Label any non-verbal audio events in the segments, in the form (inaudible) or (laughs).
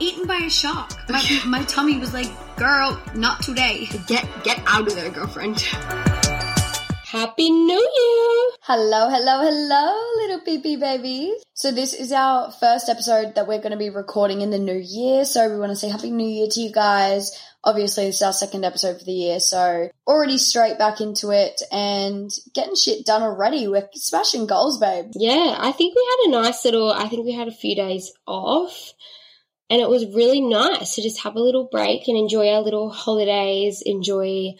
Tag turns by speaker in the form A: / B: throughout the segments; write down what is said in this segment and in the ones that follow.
A: eaten by a shark. My, my tummy was like, girl, not today.
B: Get get out of there, girlfriend.
C: Happy New Year!
D: Hello, hello, hello, little PP babies. So this is our first episode that we're going to be recording in the new year. So we want to say Happy New Year to you guys. Obviously, this is our second episode for the year, so already straight back into it and getting shit done already. We're smashing goals, babe.
C: Yeah, I think we had a nice little, I think we had a few days off. And it was really nice to just have a little break and enjoy our little holidays, enjoy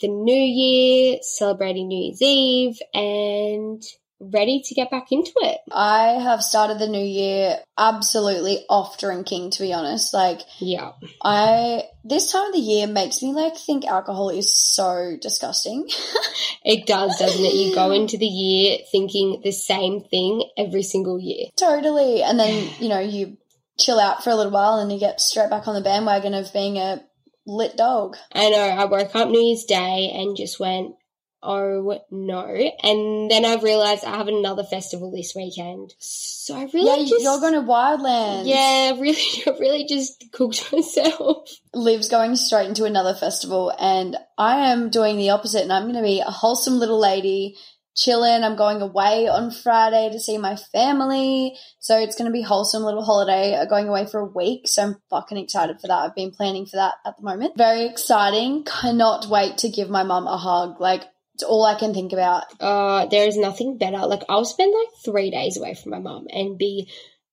C: the new year, celebrating New Year's Eve, and ready to get back into it.
D: I have started the new year absolutely off drinking, to be honest. Like,
C: Yeah.
D: I, this time of the year makes me like think alcohol is so disgusting. (laughs)
C: It does, doesn't it? You go into the year thinking the same thing every single year.
D: totally. And then, you know, you chill out for a little while and you get straight back on the bandwagon of being a lit dog.
C: I know, uh, I woke up New Year's Day and just went, oh no. And then I've realised I have another festival this weekend. So I really
D: Yeah,
C: just.
D: you're going to Wildlands.
C: Yeah, (laughs) really, I really just cooked (laughs) myself.
D: Liv's going straight into another festival, and I am doing the opposite. And I'm going to be a wholesome little lady, chilling. I'm going away on Friday to see my family, so it's going to be wholesome little holiday. uh, Going away for a week, so I'm fucking excited for that. I've been planning for that at the moment. Very exciting. Cannot wait to give my mum a hug. Like it's all I can think about.
C: Uh, there is nothing better. Like, I'll spend like three days away from my mum and be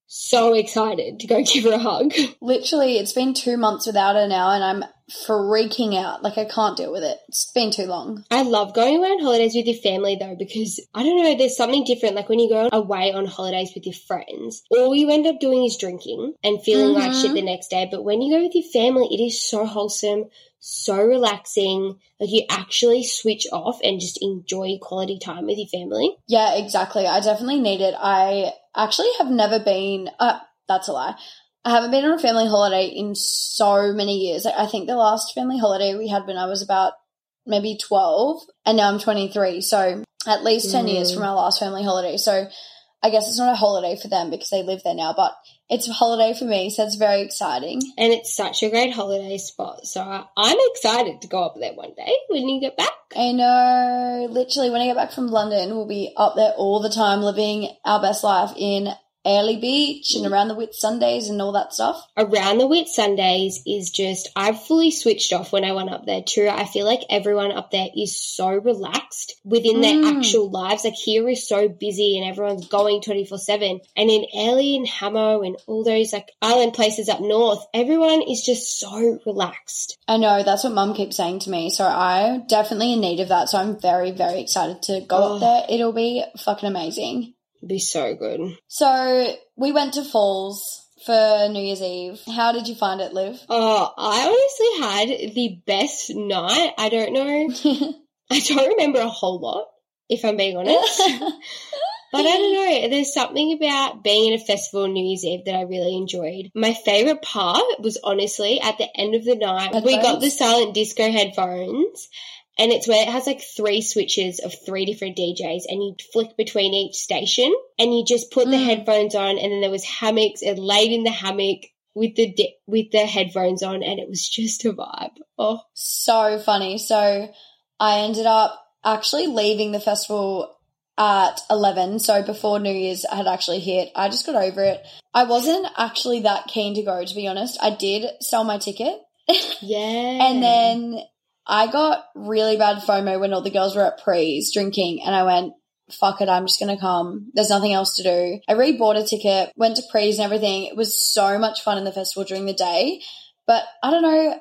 C: so excited to go (laughs) give her a hug.
D: Literally, it's been two months without her now, and I'm freaking out. Like I can't deal with it. It's been too long.
C: I love going away on holidays with your family though because I don't know, there's something different. Like when you go away on holidays with your friends, all you end up doing is drinking and feeling like
D: Mhm.
C: shit the next day. But when you go with your family, it is so wholesome, so relaxing. Like you actually switch off and just enjoy quality time with your family.
D: Yeah, exactly. I definitely need it. I actually have never been, uh, that's a lie. I haven't been on a family holiday in so many years. Like, I think the last family holiday we had when I was about maybe 12 and now I'm 23. So at least 10 years
C: Mm.
D: from our last family holiday. So I guess it's not a holiday for them because they live there now, but it's a holiday for me. So it's very exciting.
C: And it's such a great holiday spot. So I'm excited to go up there one day when you get back.
D: I know. Literally, when I get back from London, we'll be up there all the time living our best life in Airlie Beach and around the Whitsundays and all that stuff.
C: around the Whitsundays is just I've fully switched off when I went up there too. I feel like everyone up there is so relaxed within their
D: Mm.
C: actual lives. Like here is so busy and everyone's going twenty four seven. And in Airlie and Hamo and all those like island places up north, everyone is just so relaxed.
D: I know, that's what mum keeps saying to me. So I'm definitely in need of that. So I'm very, very excited to go
C: Oh.
D: up there. It'll be fucking amazing.
C: Be so good.
D: So we went to Falls for New Year's Eve. How did you find it, Liv?
C: Oh, I honestly had the best night. I don't know. (laughs) I don't remember a whole lot, if I'm being honest. (laughs) But I don't know. There's something about being in a festival on New Year's Eve that I really enjoyed. My favorite part was honestly at the end of the night, we got the silent disco headphones. And it's where it has like three switches of three different DJs, and you flick between each station, and you just put the
D: Mm.
C: headphones on, and then there was hammocks, and laid in the hammock with the di- with the headphones on, and it was just a vibe. Oh,
D: so funny. So I ended up actually leaving the festival at 11. So before New Year's had actually hit, I just got over it. I wasn't actually that keen to go, to be honest. I did sell my ticket. (laughs)
C: yeah.
D: And then I got really bad FOMO when all the girls were at pre's drinking, and I went, fuck it, I'm just gonna come. There's nothing else to do. I re-bought a ticket, went to pre's and everything. It was so much fun in the festival during the day, but I don't know.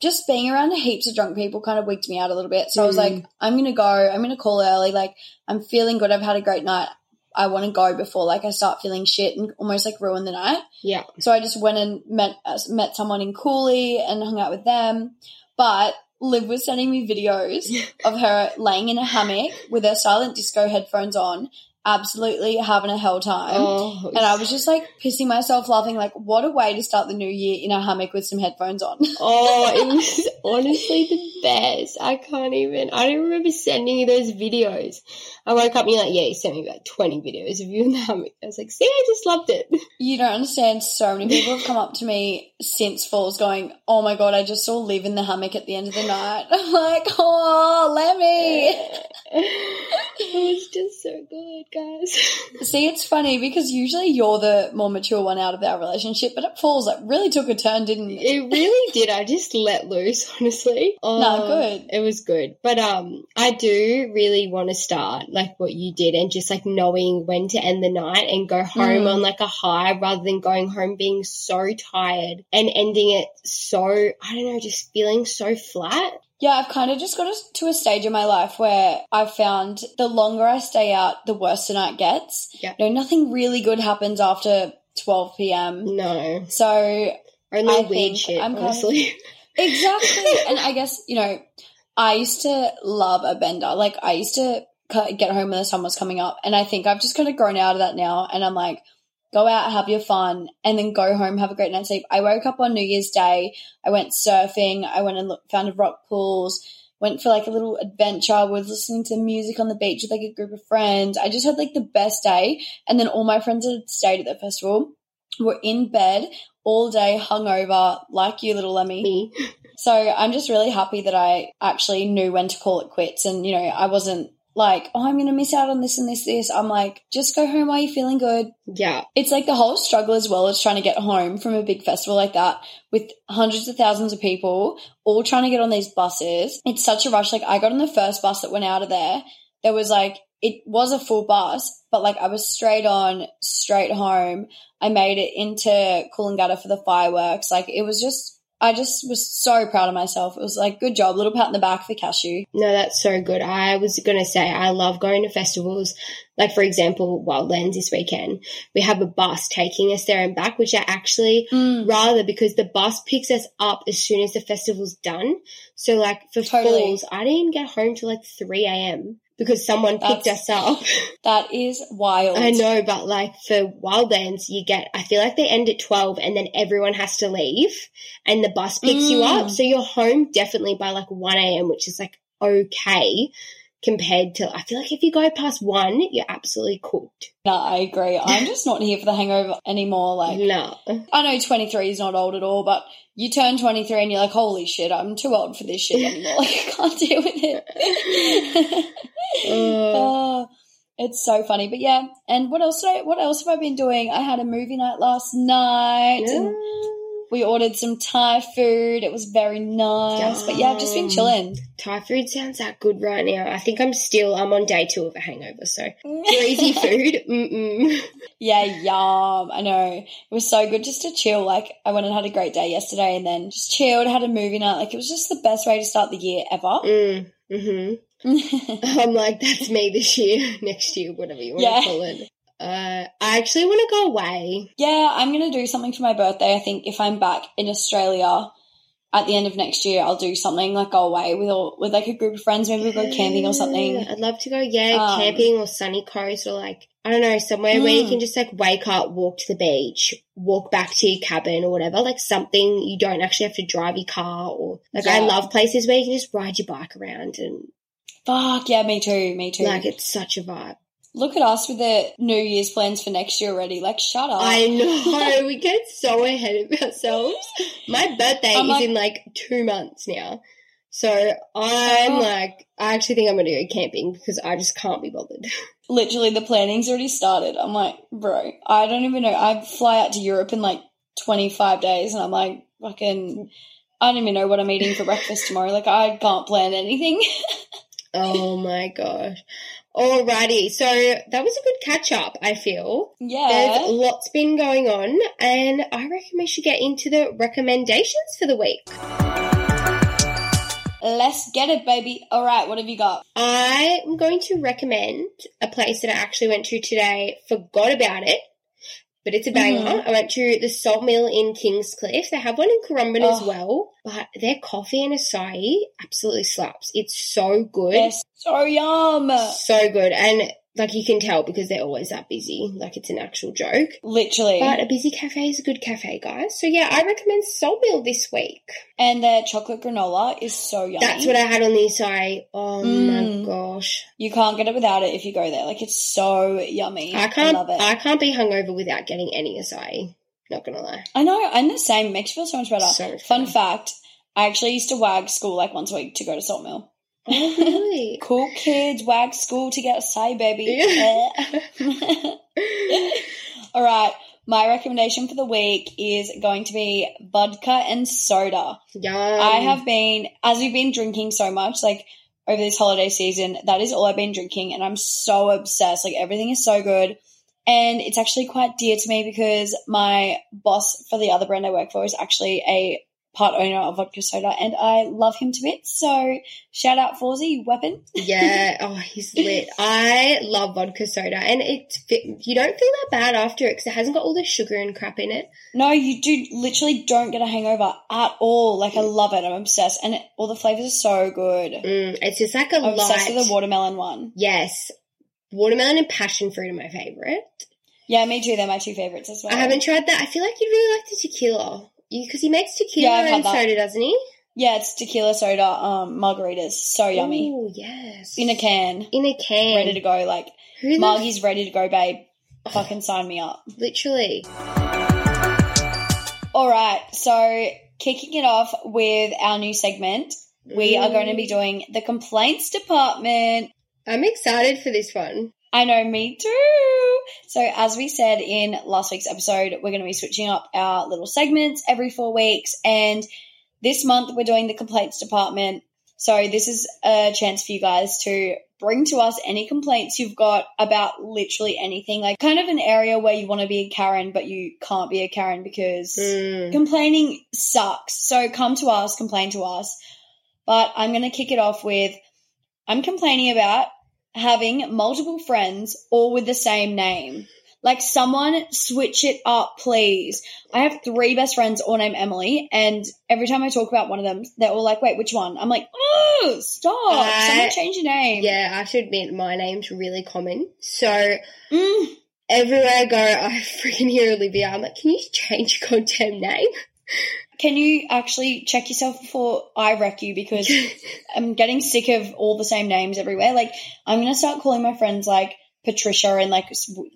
D: Just being around heaps of drunk people kind of wigged me out a little bit. So I was
C: Mm.
D: like, I'm gonna go. I'm gonna call early. Like, I'm feeling good. I've had a great night. I want to go before like I start feeling shit and almost like ruin the night.
C: yeah.
D: So I just went and met uh, met someone in Cooley and hung out with them. But Liv was sending me videos (laughs) of her laying in a hammock with her silent disco headphones on absolutely having a hell time.
C: Oh,
D: And I was just like pissing myself laughing, like, what a way to start the new year in a hammock with some headphones on. (laughs)
C: oh, it was honestly the best. I can't even. I don't remember sending you those videos. I woke up and you're like, yeah, you sent me about 20 videos of you in the hammock. I was like, see, I just loved it.
D: you don't understand. So many people have come up to me since falls going, oh my God, I just saw Liv in the hammock at the end of the night. (laughs) I'm like, oh, Lemmy. (laughs)
C: it was just so good, guys. (laughs)
D: See, it's funny because usually you're the more mature one out of our relationship, but it falls like really took a turn, didn't it?
C: It really did. I just let loose, honestly. Oh,
D: No, good.
C: It was good. But um I do really want to start like what you did and just like knowing when to end the night and go home
D: Mm.
C: on like a high rather than going home being so tired and ending it so I don't know, just feeling so flat.
D: Yeah, I've kind of just got to a stage in my life where I've found the longer I stay out, the worse the night gets.
C: Yeah.
D: You know, nothing really good happens after 12 p.m.
C: No.
D: So
C: Only
D: I
C: weird shit,
D: I'm kind of- (laughs) Exactly. and I guess, you know, I used to love a bender. Like, I used to get home when the sun was coming up. And I think I've just kind of grown out of that now. And I'm like, go out, have your fun, and then go home, have a great night's sleep. I woke up on New Year's Day. I went surfing. I went and look, found a rock pools. Went for like a little adventure. Was listening to music on the beach with like a group of friends. I just had like the best day. And then all my friends that had stayed at the festival were in bed all day, hungover, like you, little Lemmy.
C: Me.
D: So I'm just really happy that I actually knew when to call it quits. And, you know, I wasn't like, oh, I'm going to miss out on this and this, this. I'm like, just go home while you're feeling good.
C: Yeah.
D: It's like the whole struggle as well as trying to get home from a big festival like that with hundreds of thousands of people all trying to get on these buses. It's such a rush. Like I got on the first bus that went out of there. There was like, it was a full bus, but like I was straight on, straight home. I made it into Coolangatta for the fireworks. Like it was just, I just was so proud of myself. It was like, good job, little pat in the back for Cashew.
C: No, that's so good. I was going to say, I love going to festivals. Like, for example, Wildlands this weekend. We have a bus taking us there and back, which I actually
D: Mm.
C: rather because the bus picks us up as soon as the festival's done. So, like, for
D: Totally.
C: Falls, I didn't get home till like 3 a.m. because someone picked
D: That's-
C: us up. (laughs)
D: That is wild.
C: I know, but like for Wildlands, you get, I feel like they end at 12 and then everyone has to leave and the bus picks you
D: Mm.
C: up. So you're home definitely by like 1 a.m., which is like okay compared to, I feel like if you go past 1, you're absolutely cooked.
D: No, I agree. I'm just not here for the hangover anymore. Like, (laughs)
C: no.
D: I know 23 is not old at all, but you turn 23 and you're like, holy shit, I'm too old for this shit anymore. (laughs) like, I can't deal with it. (laughs)
C: Uh,
D: Oh, it's so funny. But yeah, and what else did I, what else have I been doing? I had a movie night last night and we ordered some Thai food. It was very nice. But yeah, I've just been chilling.
C: Thai food sounds that good right now. I think I'm still, I'm on day two of a hangover, so (laughs) greasy food. Mm-mm.
D: Yeah, yum. I know. It was so good just to chill. Like, I went and had a great day yesterday and then just chilled, had a movie night. Like, it was just the best way to start the year ever.
C: Mm. hmm (laughs) I'm like, that's me this year, (laughs) next year, whatever you want
D: Yeah.
C: to call it. Uh, I actually want to go away.
D: yeah, I'm going to do something for my birthday. I think if I'm back in Australia at the end of next year, I'll do something like go away with all, with like a group of friends. Maybe we'll go camping or something.
C: I'd love to go, yeah,
D: Um,
C: camping or sunny coast or like, I don't know, somewhere where you
D: Mm.
C: can just like wake up, walk to the beach, walk back to your cabin or whatever, like something you don't actually have to drive your car or like I love places where you can just ride your bike around and
D: Fuck, yeah, me too, me too.
C: like it's such a vibe.
D: Look at us with the New Year's plans for next year already. Like, shut up.
C: I know, (laughs) we get so ahead of ourselves. My birthday
D: I'm
C: is
D: like-
C: in like two months now. So I'm like, I actually think I'm going to go camping because I just can't be bothered. (laughs)
D: Literally, the planning's already started. I'm like, bro, I don't even know. I fly out to Europe in like 25 days, and I'm like, fucking, I don't even know what I'm eating for breakfast tomorrow. Like, I can't plan anything. (laughs)
C: oh my gosh. Alrighty, so that was a good catch up, I feel.
D: yeah.
C: There's lots been going on, and I reckon we should get into the recommendations for the week.
D: Let's get it, baby. All right, what have you got?
C: I am going to recommend a place that I actually went to today, forgot about it, but it's a banger.
D: Mhm.
C: I went to the Salt Mill in Kingscliff. They have one in Currumbin as
D: Oh.
C: well, but their coffee and acai absolutely slaps. It's so good.
D: So yum.
C: So good. And Like you can tell because they're always that busy. Like it's an actual joke.
D: Literally.
C: But a busy cafe is a good cafe, guys. So yeah, I recommend Salt Mill this week.
D: and their chocolate granola is so yummy.
C: That's what I had on the acai. Oh
D: Mm.
C: my gosh.
D: You can't get it without it if you go there. Like it's so yummy.
C: I can't
D: love it.
C: I can't be hungover without getting any acai. Not gonna lie.
D: I know. I'm the same. It makes you feel so much better.
C: So much
D: Fun fact: I actually used to wag school like once a week to go to Salt Mill.
C: Oh (laughs) really?
D: Cool kids wag school to get a say, baby. (laughs) All right. My recommendation for the week is going to be vodka and soda.
C: Yum.
D: I have been, as we've been drinking so much, like over this holiday season, that is all I've been drinking, and I'm so obsessed. Like everything is so good. And it's actually quite dear to me because my boss for the other brand I work for is actually a part owner of vodka soda, and I love him to bits. So shout out Forzy, weapon.
C: Yeah, oh, he's lit. (laughs) I love vodka soda, and it's you don't feel that bad after it because it hasn't got all the sugar and crap in it.
D: No, you do literally don't get a hangover at all. Like I love it. I'm obsessed, and it, all the flavors are so good.
C: Mm, it's just like a
D: I'm obsessed with the watermelon one.
C: yes, watermelon and passion fruit are my favorite.
D: Yeah, me too. They're my two favorites as well.
C: I haven't tried that. I feel like you'd really like the tequila because he makes tequila
D: Yeah,
C: and
D: that.
C: soda, doesn't he?
D: Yeah, it's tequila soda, um, margaritas. So yummy.
C: Oh yes,
D: In a can.
C: In a can.
D: Ready to go. Like,
C: Who
D: Margie's ready to go, babe. Fucking sign me up.
C: literally.
D: All right. So, kicking it off with our new segment, we are going to be doing the complaints department.
C: I'm excited for this one.
D: I know, me too. So, as we said in last week's episode, we're going to be switching up our little segments every four weeks. And this month, we're doing the complaints department. So, this is a chance for you guys to bring to us any complaints you've got about literally anything, like kind of an area where you want to be a Karen, but you can't be a Karen because
C: Mm.
D: complaining sucks. So, come to us, complain to us. But I'm going to kick it off with I'm complaining about having multiple friends all with the same name. Like someone switch it up, please. I have three best friends all named Emily, and every time I talk about one of them, they're all like, "Wait, which one?" I'm like, "Oh, stop!
C: I-
D: Someone change your name."
C: Yeah, I should admit my name's really common. So
D: Mm.
C: everywhere I go, I (laughs) freaking hear Olivia. I'm like, can you change your goddamn name? (laughs)
D: Can you actually check yourself before I wreck you? Because (laughs) I'm getting sick of all the same names everywhere. Like, I'm gonna start calling my friends like Patricia and like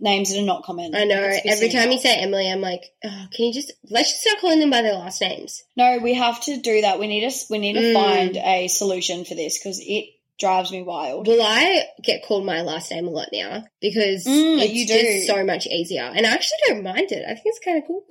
D: names that are not common.
C: I know. Every time you say Emily, I'm like, oh, can you just let's just start calling them by their last names.
D: No, we have to do that. We need to we need to
C: Mm.
D: find a solution for this because it drives me wild.
C: Well, I get called my last name a lot now because
D: Mm,
C: it's
D: you do.
C: just so much easier, and I actually don't mind it. I think it's kind of cool.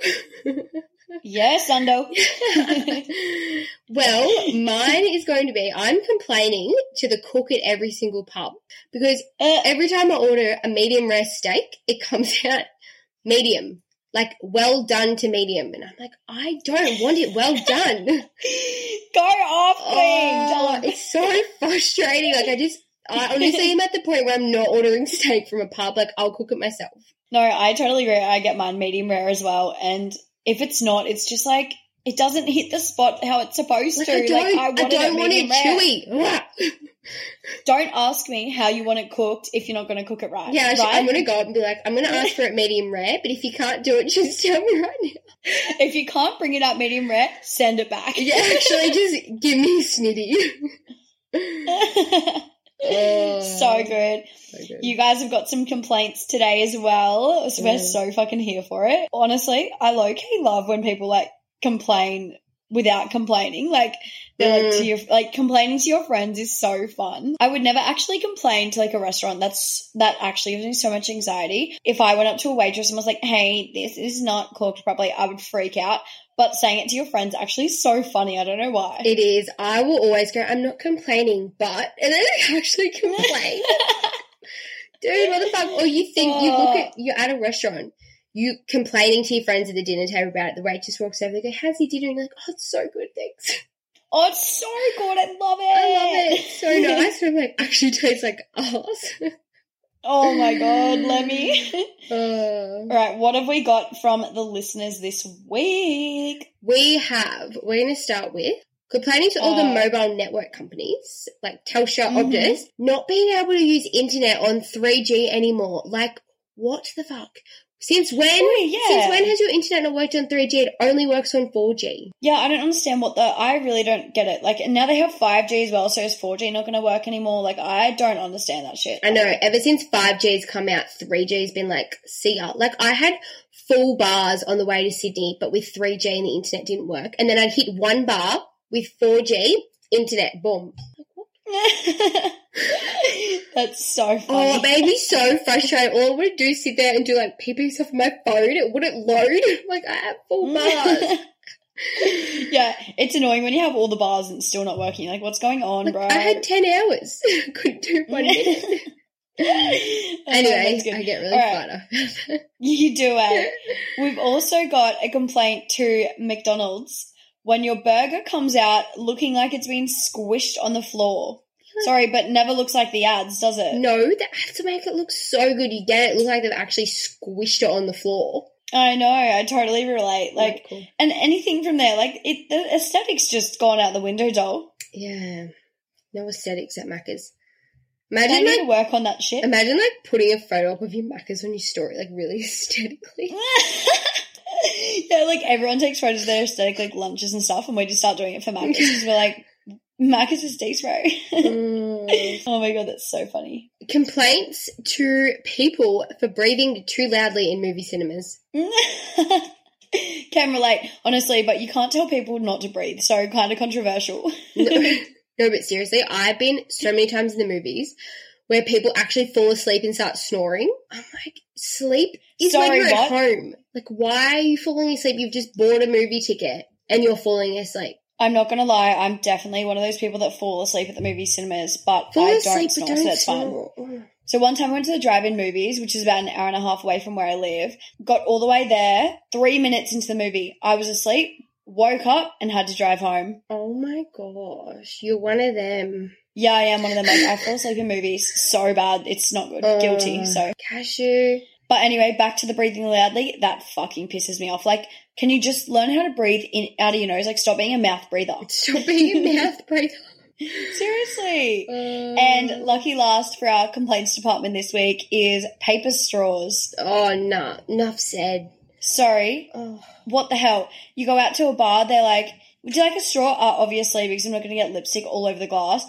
C: (laughs)
D: Yes, Sundo. (laughs)
C: well, mine is going to be I'm complaining to the cook at every single pub because
D: Uh,
C: every time I order a medium rare steak, it comes (laughs) out medium. Like well done to medium. And I'm like, I don't want it well done. (laughs)
D: go off, Queen.
C: Oh, it's so frustrating. Like I just I honestly am at the point where I'm not ordering steak from a pub. Like I'll cook it myself.
D: No, I totally agree. I get mine medium rare as well, and if it's not, it's just like it doesn't hit the spot how it's supposed
C: Like,
D: to.
C: I don't,
D: like I
C: I,
D: want it,
C: don't want it chewy. (laughs)
D: Don't ask me how you want it cooked if you're not going to cook it right.
C: yeah,
D: right?
C: I'm gonna go up and be like, I'm gonna ask for it medium rare, but if you can't do it, (laughs) just tell me right now.
D: if you can't bring it out medium rare, send it back.
C: Yeah, actually, just (laughs) give me schnitty. Oh,
D: so good.
C: so good.
D: You guys have got some complaints today as well, so we're
C: Mm.
D: so fucking here for it. Honestly, I low key love when people like complain without complaining. Like they're like
C: Mm.
D: to your like complaining to your friends is so fun. I would never actually complain to like a restaurant. That's that actually gives me so much anxiety. If I went up to a waitress and was like, "Hey, this is not cooked properly," I would freak out. But saying it to your friends actually is so funny. I don't know why.
C: It is. I will always go, I'm not complaining, but, and then I (laughs) actually complain. (laughs) Dude, what the fuck? Or you think, you look at, you're at a restaurant, you complaining to your friends at the dinner table about it, the waitress walks over, they go, how's your dinner? And you're like, oh, it's so good, thanks.
D: oh, it's so good. I love it.
C: I love it. It's so nice. (laughs) I'm like, actually tastes like ass.
D: Oh my god, Lemmy. (laughs)
C: Uh,
D: All right, what have we got from the listeners this week?
C: we have, we're going to start with, complaining to all the
D: Uh.
C: mobile network companies like Telstra,
D: Mhm.
C: Optus, not being able to use internet on 3G anymore. Like, what the fuck? Since when?
D: Yeah.
C: Since when has your internet not worked on 3G? It only works on 4G.
D: Yeah, I don't understand what the. I really don't get it. Like, and now they have 5G as well, so is 4G not going to work anymore? Like, I don't understand that shit.
C: I know, ever since 5G's come out, 3G's been like, see ya. Like, I had full bars on the way to Sydney, but with 3G and the internet didn't work. And then I'd hit one bar with 4G, internet, boom. (laughs)
D: That's so
C: Oh,
D: funny.
C: it made me so frustrated. All I would do is sit there and do like PP stuff on my phone. It wouldn't load. (laughs) Like, I have full (laughs) bars.
D: yeah, it's annoying when you have all the bars and it's still not working. Like, what's going on,
C: Like,
D: bro?
C: I had 10 hours. Couldn't do one minute.
D: Oh,
C: Anyway. I get really
D: All right.
C: fired up.
D: You do it. We've also got a complaint to McDonald's when your burger comes out looking like it's been squished on the floor. Sorry, but never looks like the ads, does it?
C: no, they have to make it look so good. You get it look like they've actually squished it on the floor.
D: I know. I totally relate. Like,
C: cool.
D: and anything from there, like it, the aesthetics just gone out the window, doll.
C: Yeah. No aesthetics at Macca's. Imagine like
D: to work on that shit.
C: imagine like putting a photo up of your Macca's on your story, like really (laughs) aesthetically. (laughs)
D: yeah, like everyone takes photos of their aesthetic like lunches and stuff, and we just start doing it for Macca's (laughs) we're like, Macca's is bro.
C: Mm. (laughs)
D: oh my god, that's so funny.
C: Complaints to people for breathing too loudly in movie cinemas. (laughs)
D: Can relate, honestly, but you can't tell people not to breathe, so kind of controversial.
C: No, (laughs) no, but seriously, I've been so many times in the movies where people actually fall asleep and start snoring. I'm like, sleep is
D: Sorry,
C: when you're
D: what?
C: at home. Like, why are you falling asleep? You've just bought a movie ticket and you're falling asleep.
D: I'm not gonna lie, I'm definitely one of those people that fall asleep at the movie cinemas, but
C: Fall
D: I don't snore,
C: don't
D: so that's fine. So one time I went to the drive-in movies, which is about an hour and a half away from where I live. Got all the way there, three minutes into the movie, I was asleep, woke up, and had to drive home.
C: Oh my gosh, you're one of them.
D: Yeah, I am one of them. Like I fall asleep in movies so bad, it's not good. Guilty.
C: Oh,
D: So,
C: Cashew.
D: But anyway, back to the breathing loudly. That fucking pisses me off. Like, can you just learn how to breathe in out of your nose? Like, stop being a mouth breather.
C: Stop being a mouth (laughs) breather.
D: Seriously.
C: Um,
D: And lucky last for our complaints department this week is paper straws.
C: oh, nah, enough said.
D: Sorry,
C: Oh,
D: what the hell? You go out to a bar, they're like, would you like a straw? Uh, obviously, because I'm not going to get lipstick all over the glass.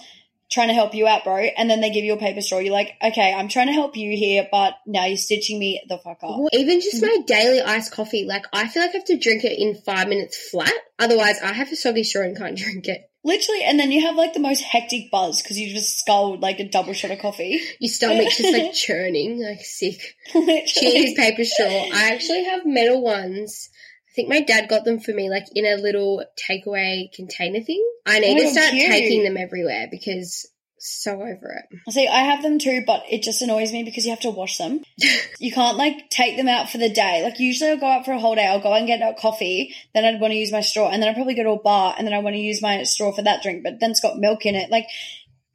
D: Trying to help you out, bro. And then they give you a paper straw. You're like, okay, I'm trying to help you here, but now you're stitching me the fuck up.
C: Well, even just my daily iced coffee, like I feel like I have to drink it in five minutes flat. Otherwise, I have a soggy straw and can't (laughs) drink it.
D: Literally, and then you have like the most hectic buzz because you just sculled like a double shot of coffee.
C: Your stomach's just like (laughs) churning, like sick.
D: Literally.
C: Cheers, paper straw. I actually have metal ones. I think my dad got them for me, like in a little takeaway container thing. I need oh, to
D: Oh,
C: start
D: cute.
C: taking them everywhere because so over it.
D: I see, I have them too, but it just annoys me because you have to wash them. (laughs) you can't like take them out for the day. Like usually I'll go out for a whole day, I'll go and get a coffee, then I'd want to use my straw, and then I'd probably go to a bar and then I want to use my straw for that drink, but then it's got milk in it. Like,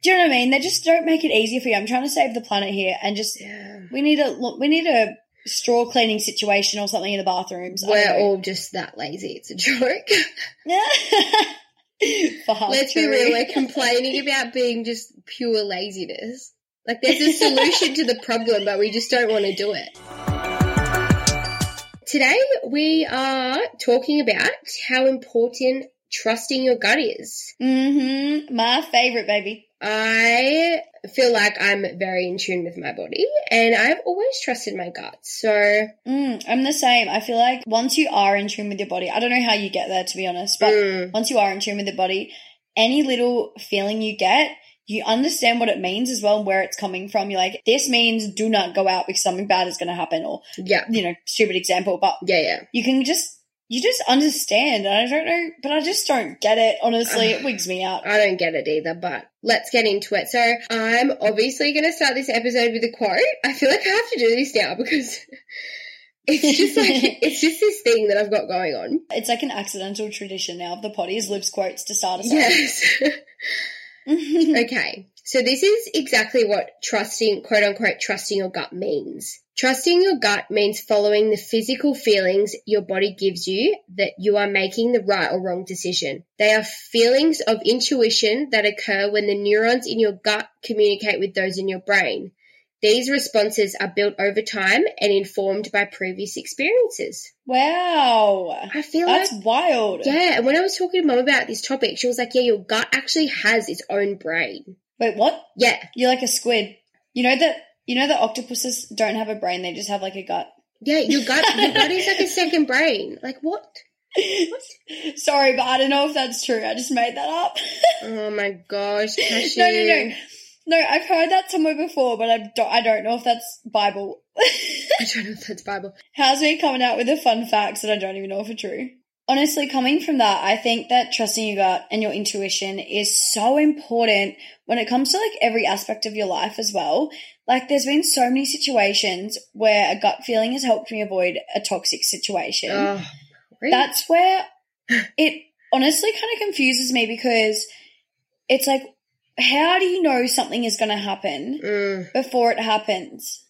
D: do you know what I mean? They just don't make it easier for you. I'm trying to save the planet here and just
C: Yeah.
D: we need a look we need a straw cleaning situation or something in the bathrooms.
C: We're all just that lazy. It's a joke. (laughs) Let's be real. We're (laughs) complaining about being just pure laziness. Like there's a (laughs) solution to the problem, but we just don't want to do it. Today we are talking about how important trusting your gut is.
D: Mm-hmm. My favorite, baby.
C: I feel like I'm very in tune with my body and I've always trusted my gut. So
D: Mm, I'm the same. I feel like once you are in tune with your body, I don't know how you get there to be honest, but
C: mm,
D: once you are in tune with your body, any little feeling you get, you understand what it means as well and where it's coming from. You're like, this means do not go out because something bad is going to happen or,
C: yeah,
D: you know, stupid example, but
C: yeah, yeah.
D: you can just, you just understand. I don't know, but I just don't get it. Honestly, it (sighs) wigs me out.
C: I don't get it either, but let's get into it. So I'm obviously going to start this episode with a quote. I feel like I have to do this now because (laughs) it's just like, (laughs) it's just this thing that I've got going on.
D: It's like an accidental tradition now of the potties, lips quotes to start us off.
C: Yes. (laughs) okay. So this is exactly what trusting, quote unquote, trusting your gut means. Trusting your gut means following the physical feelings your body gives you that you are making the right or wrong decision. They are feelings of intuition that occur when the neurons in your gut communicate with those in your brain. These responses are built over time and informed by previous experiences.
D: Wow.
C: I feel
D: That's
C: like
D: wild.
C: yeah, and when I was talking to mum about this topic, she was like, "Yeah, your gut actually has its own brain."
D: Wait, what?
C: Yeah,
D: You're like a squid. You know that you know that octopuses don't have a brain, they just have like a gut.
C: yeah, your gut, (laughs) your gut is like a second brain. Like what? (laughs)
D: Sorry, but I don't know if that's true. I just made that up. (laughs)
C: Oh my gosh, Cashew.
D: no, no, no. No, I've heard that somewhere before, but I don't, I don't know if that's Bible.
C: I don't know if that's Bible.
D: How's me coming out with the fun facts that I don't even know if are true? Honestly, coming from that, I think that trusting your gut and your intuition is so important when it comes to like every aspect of your life as well. Like, there's been so many situations where a gut feeling has helped me avoid a toxic situation.
C: Really?
D: That's where it honestly kind of confuses me because it's like, how do you know something is going to happen
C: Mm,
D: before it happens?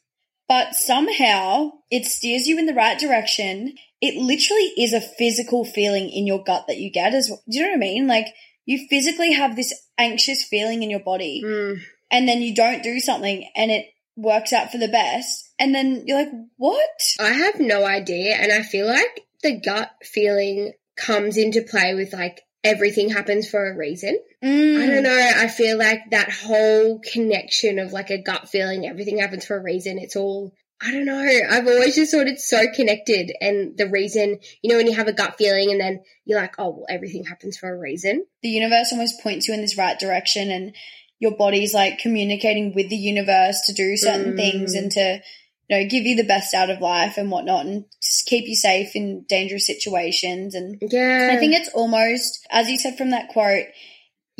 D: But somehow it steers you in the right direction. It literally is a physical feeling in your gut that you get as do you know what I mean? Like you physically have this anxious feeling in your body
C: mm.
D: and then you don't do something and it works out for the best. And then you're like, what?
C: I have no idea, and I feel like the gut feeling comes into play with like everything happens for a reason.
D: Mm.
C: I don't know. I feel like that whole connection of like a gut feeling, everything happens for a reason. It's all, I don't know. I've always just thought it's so connected. And the reason, you know, when you have a gut feeling and then you're like, oh, well, everything happens for a reason.
D: the universe almost points you in this right direction and your body's like communicating with the universe to do certain
C: Mm.
D: things and to you know give you the best out of life and whatnot and just keep you safe in dangerous situations and
C: Yeah.
D: i think it's almost as you said from that quote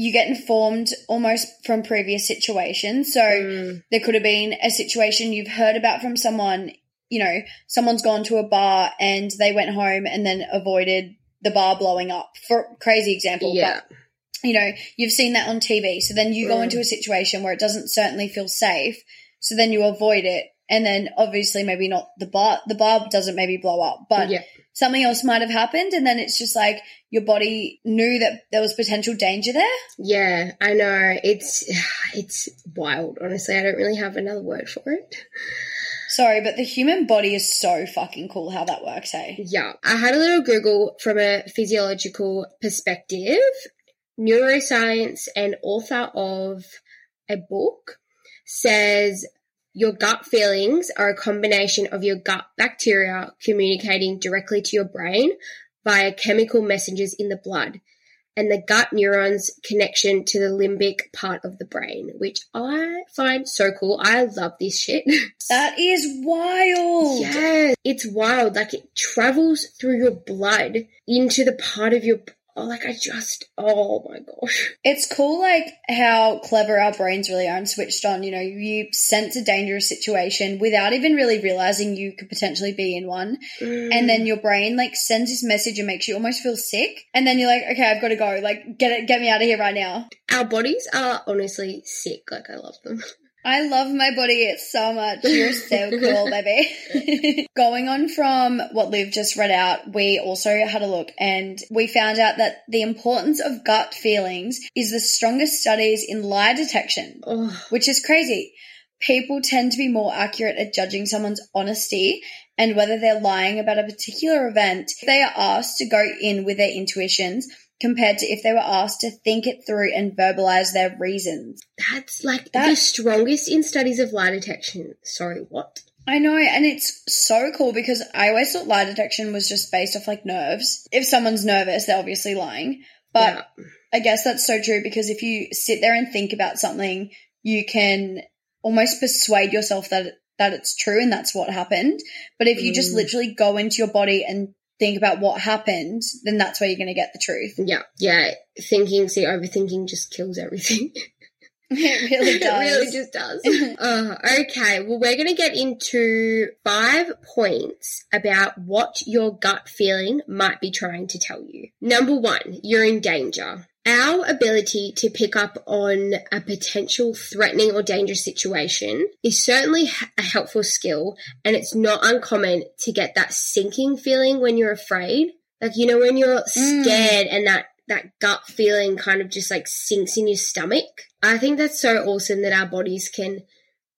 D: you get informed almost from previous situations so
C: Mm,
D: there could have been a situation you've heard about from someone you know someone's gone to a bar and they went home and then avoided the bar blowing up for crazy example
C: yeah.
D: but you know, you've seen that on TV. So then you go
C: Mm.
D: into a situation where it doesn't certainly feel safe. So then you avoid it. And then obviously maybe not the bar, the bar doesn't maybe blow up, but
C: yeah.
D: Something else might have happened. And then it's just like your body knew that there was potential danger there.
C: Yeah, I know. It's, (sighs) it's wild. Honestly, I don't really have another word for it.
D: Sorry, but the human body is so fucking cool how that works, hey?
C: Yeah. I had a little Google from a physiological perspective. Neuroscience and author of a book says your gut feelings are a combination of your gut bacteria communicating directly to your brain via chemical messengers in the blood and the gut neurons connection to the limbic part of the brain, which I find so cool. I love this shit. (laughs)
D: That is wild.
C: Yeah, it's wild. Like it travels through your blood into the part of your. Oh, like I just. Oh my gosh.
D: It's cool, like how clever our brains really are and switched on. You know, you sense a dangerous situation without even really realizing you could potentially be in one. And then mm. your brain like sends this message and makes you almost feel sick. And then you're like, okay, I've got to go. Like, get it, get me out of here right now.
C: our bodies are honestly sick. Like I love them. (laughs)
D: I love my body so much. You're so cool, (laughs) baby. (laughs) Going on from what Liv just read out, we also had a look and we found out that the importance of gut feelings is the strongest studies in lie detection,
C: Oh,
D: which is crazy. People tend to be more accurate at judging someone's honesty and whether they're lying about a particular event if they are asked to go in with their intuitions compared to if they were asked to think it through and verbalize their reasons.
C: that's like
D: That-
C: the strongest in studies of lie detection. Sorry, what?
D: I know, and it's so cool because I always thought lie detection was just based off like nerves. If someone's nervous, they're obviously lying. But
C: Yeah.
D: I guess that's so true because if you sit there and think about something, you can almost persuade yourself that that it's true and that's what happened. But if you just
C: Mm.
D: literally go into your body and think about what happened, then that's where you're going to get the truth.
C: Yeah, yeah. Thinking, see, overthinking just kills everything. (laughs)
D: it really does.
C: it really just does. (laughs) uh, okay, well, we're going to get into five points about what your gut feeling might be trying to tell you. Number one, you're in danger. Our ability to pick up on a potential threatening or dangerous situation is certainly a helpful skill, and it's not uncommon to get that sinking feeling when you're afraid. Like, you know, when you're mm. scared and that, that gut feeling kind of just like sinks in your stomach. I think that's so awesome that our bodies can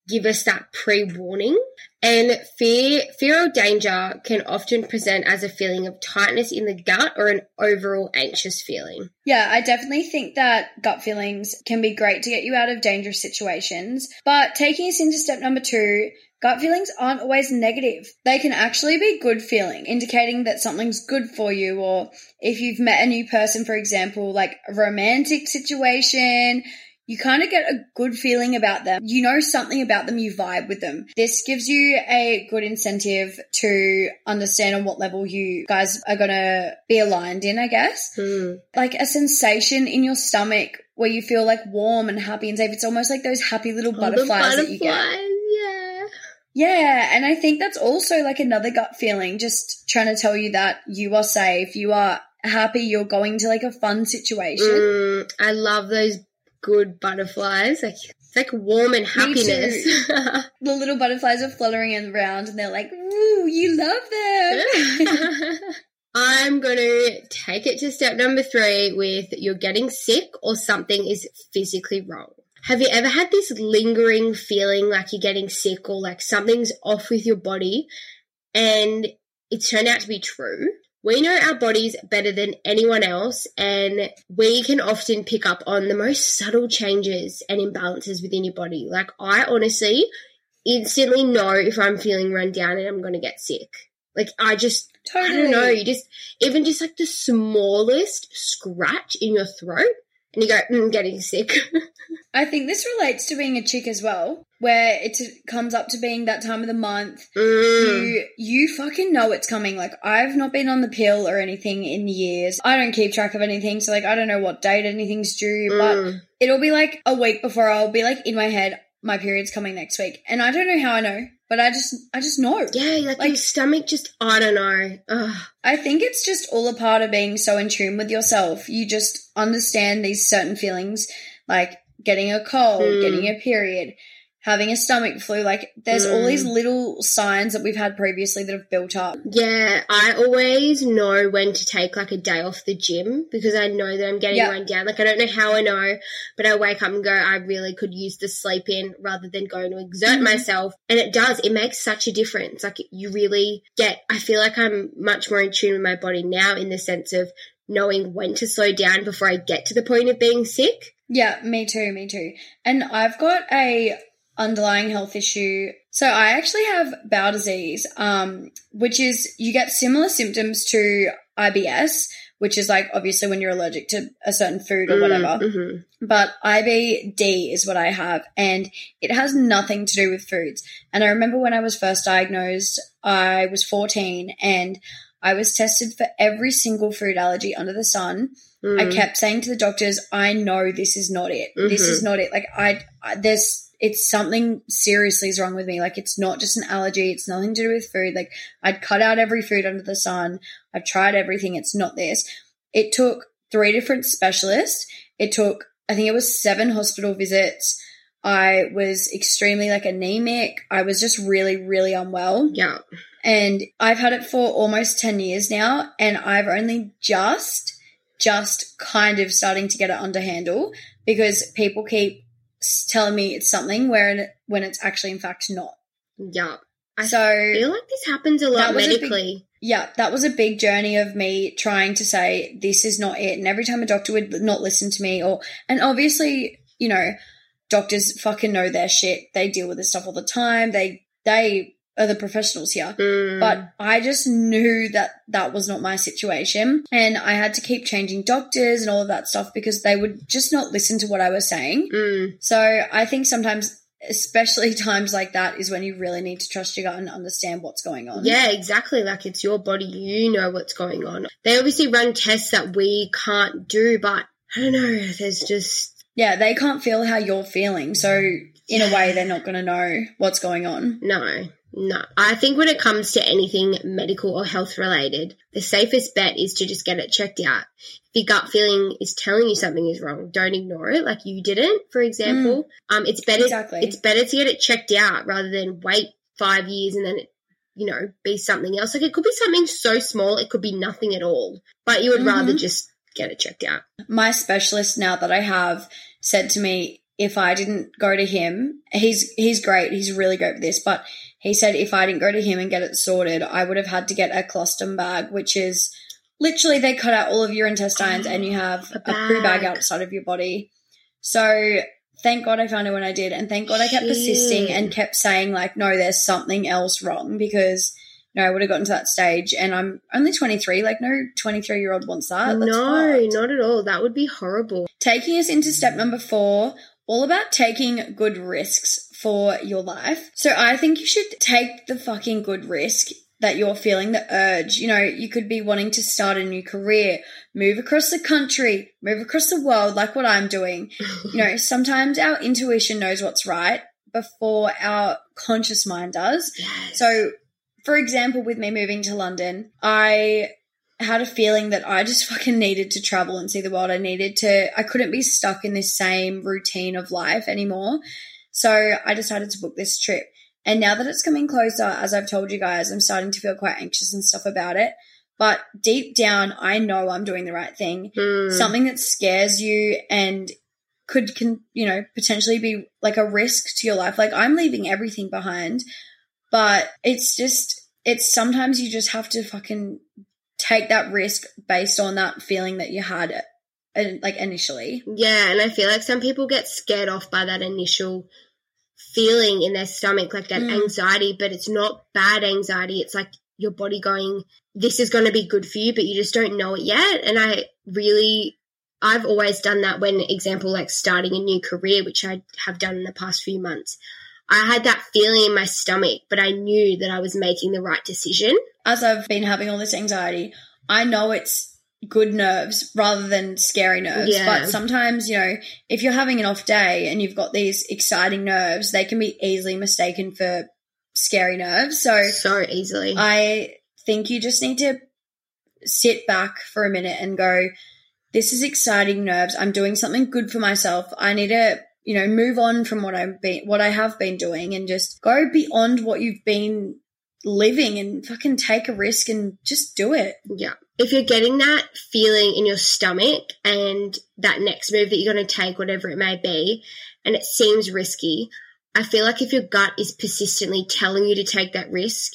C: give us that pre-warning. And fear, fear or danger can often present as a feeling of tightness in the gut or an overall anxious feeling.
D: Yeah, I definitely think that gut feelings can be great to get you out of dangerous situations. But taking us into step number two, gut feelings aren't always negative. They can actually be good feeling, indicating that something's good for you. Or if you've met a new person, for example, like a romantic situation, you kind of get a good feeling about them. You know something about them, you vibe with them. This gives you a good incentive to understand on what level you guys are going to be aligned in, I guess.
C: Hmm.
D: Like a sensation in your stomach where you feel like warm and happy and safe. It's almost like those happy little
C: Oh, the
D: butterflies, that you get.
C: yeah.
D: Yeah, and I think that's also like another gut feeling, just trying to tell you that you are safe, you are happy, you're going to like a fun situation.
C: Mm, I love those good butterflies. Like it's like warm and happiness. (laughs)
D: The little butterflies are fluttering around and they're like, ooh, you love them. (laughs)
C: I'm going to take it to step number three with you're getting sick or something is physically wrong. Have you ever had this lingering feeling like you're getting sick or like something's off with your body and it's turned out to be true? We know our bodies better than anyone else, and we can often pick up on the most subtle changes and imbalances within your body. Like, I honestly instantly know if I'm feeling run down and I'm going to get sick. Like, I just, I don't know, you just, even just like the smallest scratch in your throat, and you go, mm, getting sick. (laughs)
D: I think this relates to being a chick as well, where it comes up to being that time of the month.
C: Mm.
D: You you fucking know it's coming. Like I've not been on the pill or anything in years. I don't keep track of anything, so like I don't know what date anything's due, but
C: Mm.
D: it'll be like a week before I'll be like in my head, my period's coming next week. And I don't know how I know, but I just I just know.
C: Yeah, like,
D: Like-
C: your stomach just, I don't know. Ugh.
D: I think it's just all a part of being so in tune with yourself. You just understand these certain feelings, like getting a cold,
C: Mm.
D: getting a period, having a stomach flu. Like there's all
C: Mm.
D: these little signs that we've had previously that have built up.
C: Yeah, I always know when to take like a day off the gym because I know that I'm getting
D: Yeah.
C: run down. Like I don't know how I know, but I wake up and go, I really could use the sleep in rather than going to exert
D: Mhm.
C: myself. And it does, it makes such a difference. Like you really get, I feel like I'm much more in tune with my body now in the sense of knowing when to slow down before I get to the point of being sick.
D: Yeah, me too, me too. And I've got a underlying health issue. So I actually have bowel disease, um, which is you get similar symptoms to IBS, which is like obviously when you're allergic to a certain food or whatever.
C: Mhm.
D: But IBD is what I have, and it has nothing to do with foods. And I remember when I was first diagnosed, I was 14 and I was tested for every single food allergy under the sun. I
C: Mm.
D: kept saying to the doctors, I know this is not it. This
C: Mhm.
D: is not it. Like I, I there's it's something seriously is wrong with me. Like it's not just an allergy. It's nothing to do with food. Like I'd cut out every food under the sun. I've tried everything. It's not this. It took three different specialists. It took I think it was seven hospital visits. I was extremely like anemic. I was just really, really unwell
C: Yeah.
D: and I've had it for almost 10 years now and I've only just just kind of starting to get it under handle because people keep telling me it's something where when it's actually in fact not.
C: Yeah. I
D: So
C: feel like this happens a lot
D: was a big-
C: medically.
D: yeah, that was a big journey of me trying to say this is not it and every time a doctor would not listen to me or and obviously, you know, doctors fucking know their shit. They deal with this stuff all the time. They they the professionals here.
C: Mm.
D: But I just knew that that was not my situation. And I had to keep changing doctors and all of that stuff because they would just not listen to what I was saying.
C: Mm.
D: So I think sometimes, especially (laughs) times like that, is when you really need to trust your gut and understand what's going on.
C: Yeah, exactly. Like it's your body, you know what's going on. They obviously run tests that we can't do, but I don't know, there's just
D: Yeah, they can't feel how you're feeling. So in a way, they're not going to know what's going on.
C: no. No, I think when it comes to anything medical or health related, the safest bet is to just get it checked out. If your gut feeling is telling you something is wrong, don't ignore it. Like you didn't, for example. Um, it's better.
D: Exactly.
C: It's better to get it checked out rather than wait five years and then it, you know, be something else. Like it could be something so small, it could be nothing at all. But you would rather
D: Mhm.
C: just get it checked out.
D: my specialist now that I have said to me if I didn't go to him, he's he's great, he's really great with this, but he said if I didn't go to him and get it sorted, I would have had to get a colostomy bag, which is literally they cut out all of your intestines and you have
C: A
D: a, poo bag outside of your body. So thank God I found it when I did, and thank God I kept persisting and kept saying like, no, there's something else wrong because. No, I would have gotten to that stage, and I'm only 23. Like, no 23 year old wants that. That's
C: no,
D: fucked
C: not at all. That would be horrible.
D: taking us into step number four, all about taking good risks for your life. So I think you should take the fucking good risk that you're feeling the urge. You know, you could be wanting to start a new career, move across the country, move across the world, like what I'm doing. You know, (laughs) sometimes our intuition knows what's right before our conscious mind does.
C: Yes.
D: So, for example, with me moving to London, I had a feeling that I just (laughs) fucking needed to travel and see the world. I needed to, I couldn't be stuck in this same routine of life anymore. So I decided to book this trip. And now that it's coming closer, as I've told you guys, I'm starting to feel quite anxious and stuff about it. But deep down, I know I'm doing the right thing.
C: Hmm.
D: Something that scares you and could, can, you know, potentially be like a risk to your life. Like I'm leaving everything behind, but it's just, it's sometimes you just have to fucking take that risk based on that feeling that you had, like initially.
C: Yeah, and I feel like some people get scared off by that initial feeling in their stomach, like that
D: Mm.
C: anxiety, but it's not bad anxiety. It's like your body going, this is going to be good for you, but you just don't know it yet. And I really, I've always done that when, example, like starting a new career, which I have done in the past few months. I had that feeling in my stomach, but I knew that I was making the right decision.
D: As I've been having all this anxiety, I know it's good nerves rather than scary nerves.
C: Yeah.
D: But sometimes, you know, if you're having an off day and you've got these exciting nerves, they can be easily mistaken for scary nerves. So
C: So easily.
D: I think you just need to sit back for a minute and go, this is exciting nerves. I'm doing something good for myself. I need to, you know, move on from what I've been, what I have been doing and just go beyond what you've been living and fucking take a risk and just do it.
C: Yeah. If you're getting that feeling in your stomach and that next move that you're going to take, whatever it may be, and it seems risky, I feel like if your gut is persistently telling you to take that risk,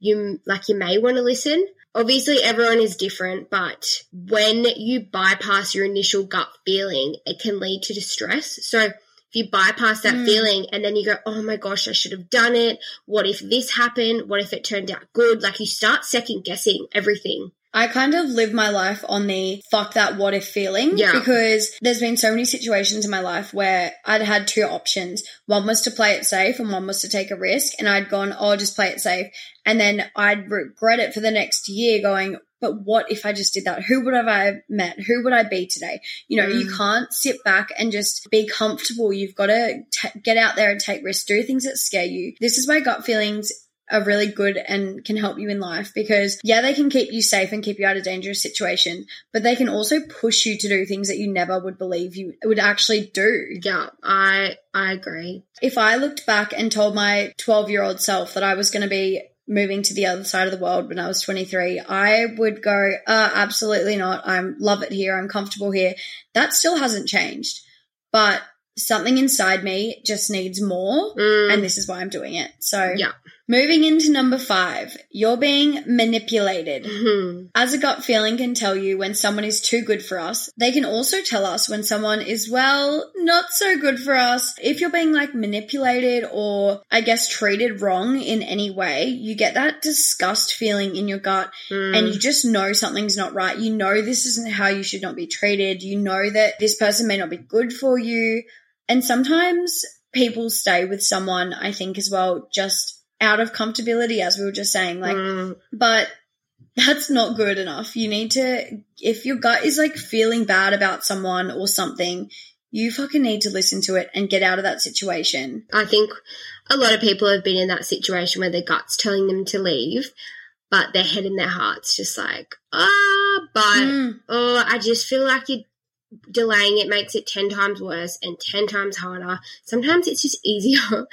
C: you like you may want to listen. Obviously, everyone is different, but when you bypass your initial gut feeling, it can lead to distress. So if you bypass that
D: Mm.
C: feeling and then you go, oh my gosh, I should have done it. What if this happened? What if it turned out good? Like you start second guessing everything.
D: I kind of live my life on the fuck that what if feeling
C: Yeah.
D: because there's been so many situations in my life where I'd had two options. One was to play it safe and one was to take a risk and I'd gone, oh, just play it safe. And then I'd regret it for the next year going, but what if I just did that? Who would have I met? Who would I be today? You know, you
C: Mm.
D: can't sit back and just be comfortable. You've got to t- get out there and take risks, do things that scare you. This is why gut feelings are really good and can help you in life because yeah, they can keep you safe and keep you out of dangerous situation, but they can also push you to do things that you never would believe you would actually do.
C: Yeah, I I agree.
D: If I looked back and told my 12 year old self that I was going to be moving to the other side of the world when I was 23, I would go, uh, absolutely not. I'm love it here. I'm comfortable here. That still hasn't changed, but something inside me just needs more.
C: Mm,
D: And this is why I'm doing it. So,
C: Yeah.
D: Moving into number five, you're being manipulated.
C: mhm.
D: As a gut feeling can tell you when someone is too good for us, they can also tell us when someone is, well, not so good for us. If you're being like manipulated or I guess treated wrong in any way, you get that disgust feeling in your gut
C: Mm.
D: and you just know something's not right. You know this isn't how you should not be treated. You know that this person may not be good for you. And sometimes people stay with someone, I think, as well, just out of comfortability, as we were just saying. Like,
C: Mm,
D: but that's not good enough. You need to, if your gut is like feeling bad about someone or something, you fucking need to listen to it and get out of that situation.
C: I think a lot of people have been in that situation where their gut's telling them to leave, but their head and their heart's just like, ah, but
D: Mm.
C: oh, I just feel like you're delaying it makes it 10 times worse and 10 times harder. Sometimes it's just (laughs) easier.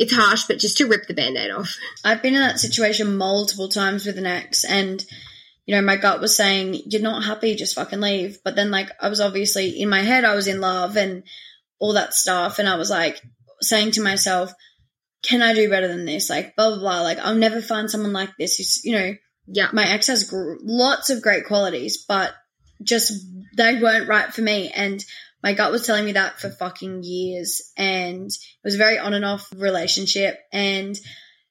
C: It's harsh, but just to rip the band aid off.
D: I've been in that situation multiple times with an ex, and you know, my gut was saying, You're not happy, just fucking leave. But then, like, I was obviously in my head, I was in love and all that stuff, and I was like saying to myself, Can I do better than this? Like, blah, blah, blah. Like, I'll never find someone like this who's, you know,
C: Yeah.
D: my ex has gr- lots of great qualities, but just they weren't right for me. And my gut was telling me that for fucking years. And it was a very on and off relationship. And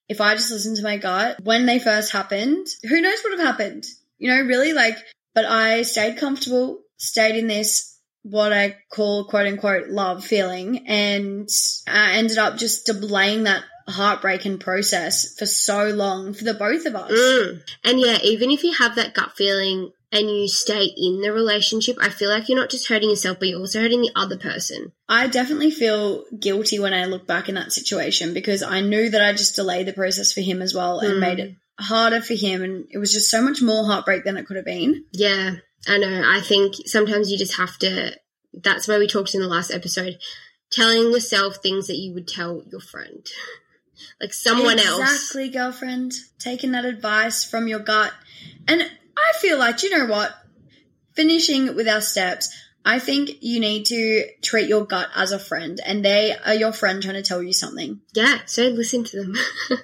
D: if I just listened to my gut when they first happened, who knows what would have happened? You know, really like, but I stayed comfortable, stayed in this what I call quote unquote love feeling and I ended up just delaying that heartbreak and process for so long for the both of us.
C: Mm. And yeah, even if you have that gut feeling and you stay in the relationship, I feel like you're not just hurting yourself, but you're also hurting the other person.
D: I definitely feel guilty when I look back in that situation because I knew that I just delayed the process for him as well and
C: Mm.
D: made it harder for him and it was just so much more heartbreak than it could have been.
C: Yeah, I know. I think sometimes you just have to. That's why we talked in the last episode, telling yourself things that you would tell your friend, (laughs) like someone else.
D: Exactly, girlfriend. Taking that advice from your gut. And I feel like, you know what? Finishing with our steps, I think you need to treat your gut as a friend and they are your friend trying to tell you something.
C: Yeah, so listen to them. (laughs)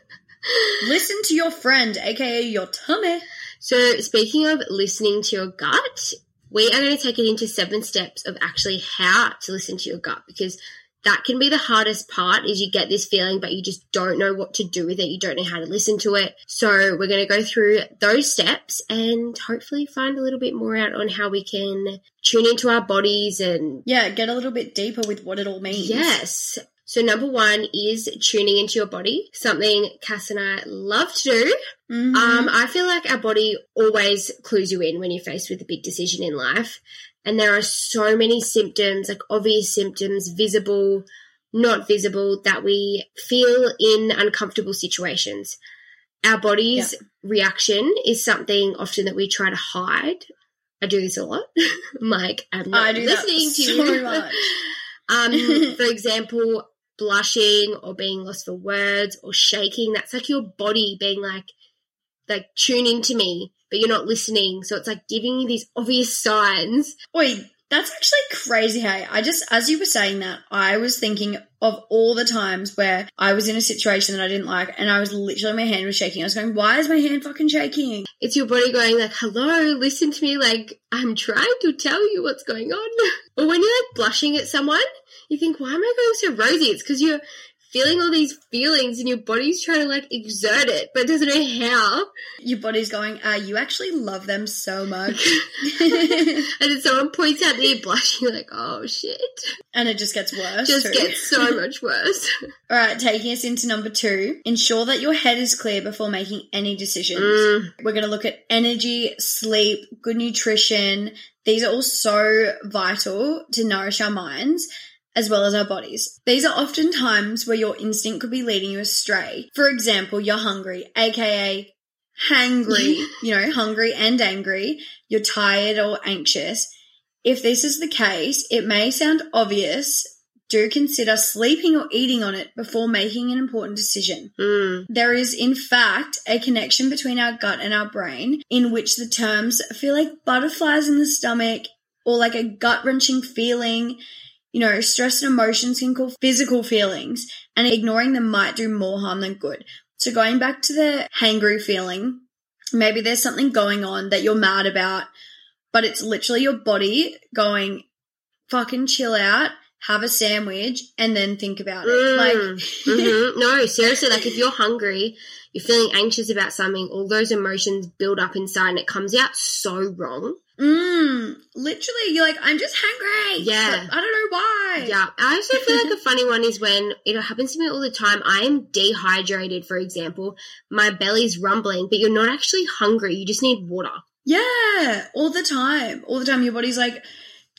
D: Listen to your friend, aka your tummy.
C: so speaking of listening to your gut, we are going to take it into seven steps of actually how to listen to your gut because that can be the hardest part is you get this feeling but you just don't know what to do with it you don't know how to listen to it so we're going to go through those steps and hopefully find a little bit more out on how we can tune into our bodies and
D: Yeah, get a little bit deeper with what it all means.
C: yes so number one is tuning into your body something cass and i love to do
D: Mhm.
C: um, I feel like our body always clues you in when you're faced with a big decision in life. And there are so many symptoms, like obvious symptoms, visible, not visible, that we feel in uncomfortable situations. Our body's reaction is something often that we try to hide. I do this a lot. (laughs) I'm like, I'm not
D: I do that
C: listening to
D: so
C: you.
D: much. (laughs)
C: um, (laughs) for example, blushing or being lost for words or shaking. That's like your body being like, like tune into me, but you're not listening. So it's like giving you these obvious signs.
D: Wait, that's actually crazy. Hey, I just, as you were saying that, I was thinking of all the times where I was in a situation that I didn't like and I was literally, my hand was shaking. I was going, why is my hand fucking shaking?
C: It's your body going like, hello, listen to me. Like I'm trying to tell you what's going on. (laughs) or when you're like blushing at someone, you think, why am I going so rosy? It's because you're feeling all these feelings and your body's trying to like exert it, but doesn't know how.
D: Your body's going, uh, you actually love them so much. (laughs)
C: and then someone points out that you're blushing, you're like, oh shit.
D: and it just gets worse.
C: Just
D: too.
C: gets so (laughs) much worse.
D: All right, taking us into number two, ensure that your head is clear before making any decisions.
C: Mm.
D: We're going to look at energy, sleep, good nutrition. These are all so vital to nourish our minds as well as our bodies. These are often times where your instinct could be leading you astray. For example, you're hungry, aka hangry, you know, hungry and angry. You're tired or anxious. If this is the case, it may sound obvious. Do consider sleeping or eating on it before making an important decision.
C: Mm.
D: There is, in fact, a connection between our gut and our brain in which the terms feel like butterflies in the stomach or like a gut wrenching feeling. You know, stress and emotions can cause physical feelings, and ignoring them might do more harm than good. So, going back to the hangry feeling, maybe there's something going on that you're mad about, but it's literally your body going, fucking chill out, have a sandwich, and then think about it.
C: Mm.
D: Like,
C: Mhm. No, seriously, like if you're hungry, you're feeling anxious about something, all those emotions build up inside and it comes out so wrong.
D: Mm, literally, you're like, I'm just hungry.
C: Yeah.
D: I don't know why.
C: Yeah. I also feel like a funny one is when it happens to me all the time. I am dehydrated, for example. My belly's rumbling, but you're not actually hungry. You just need water.
D: Yeah, all the time. All the time. Your body's like,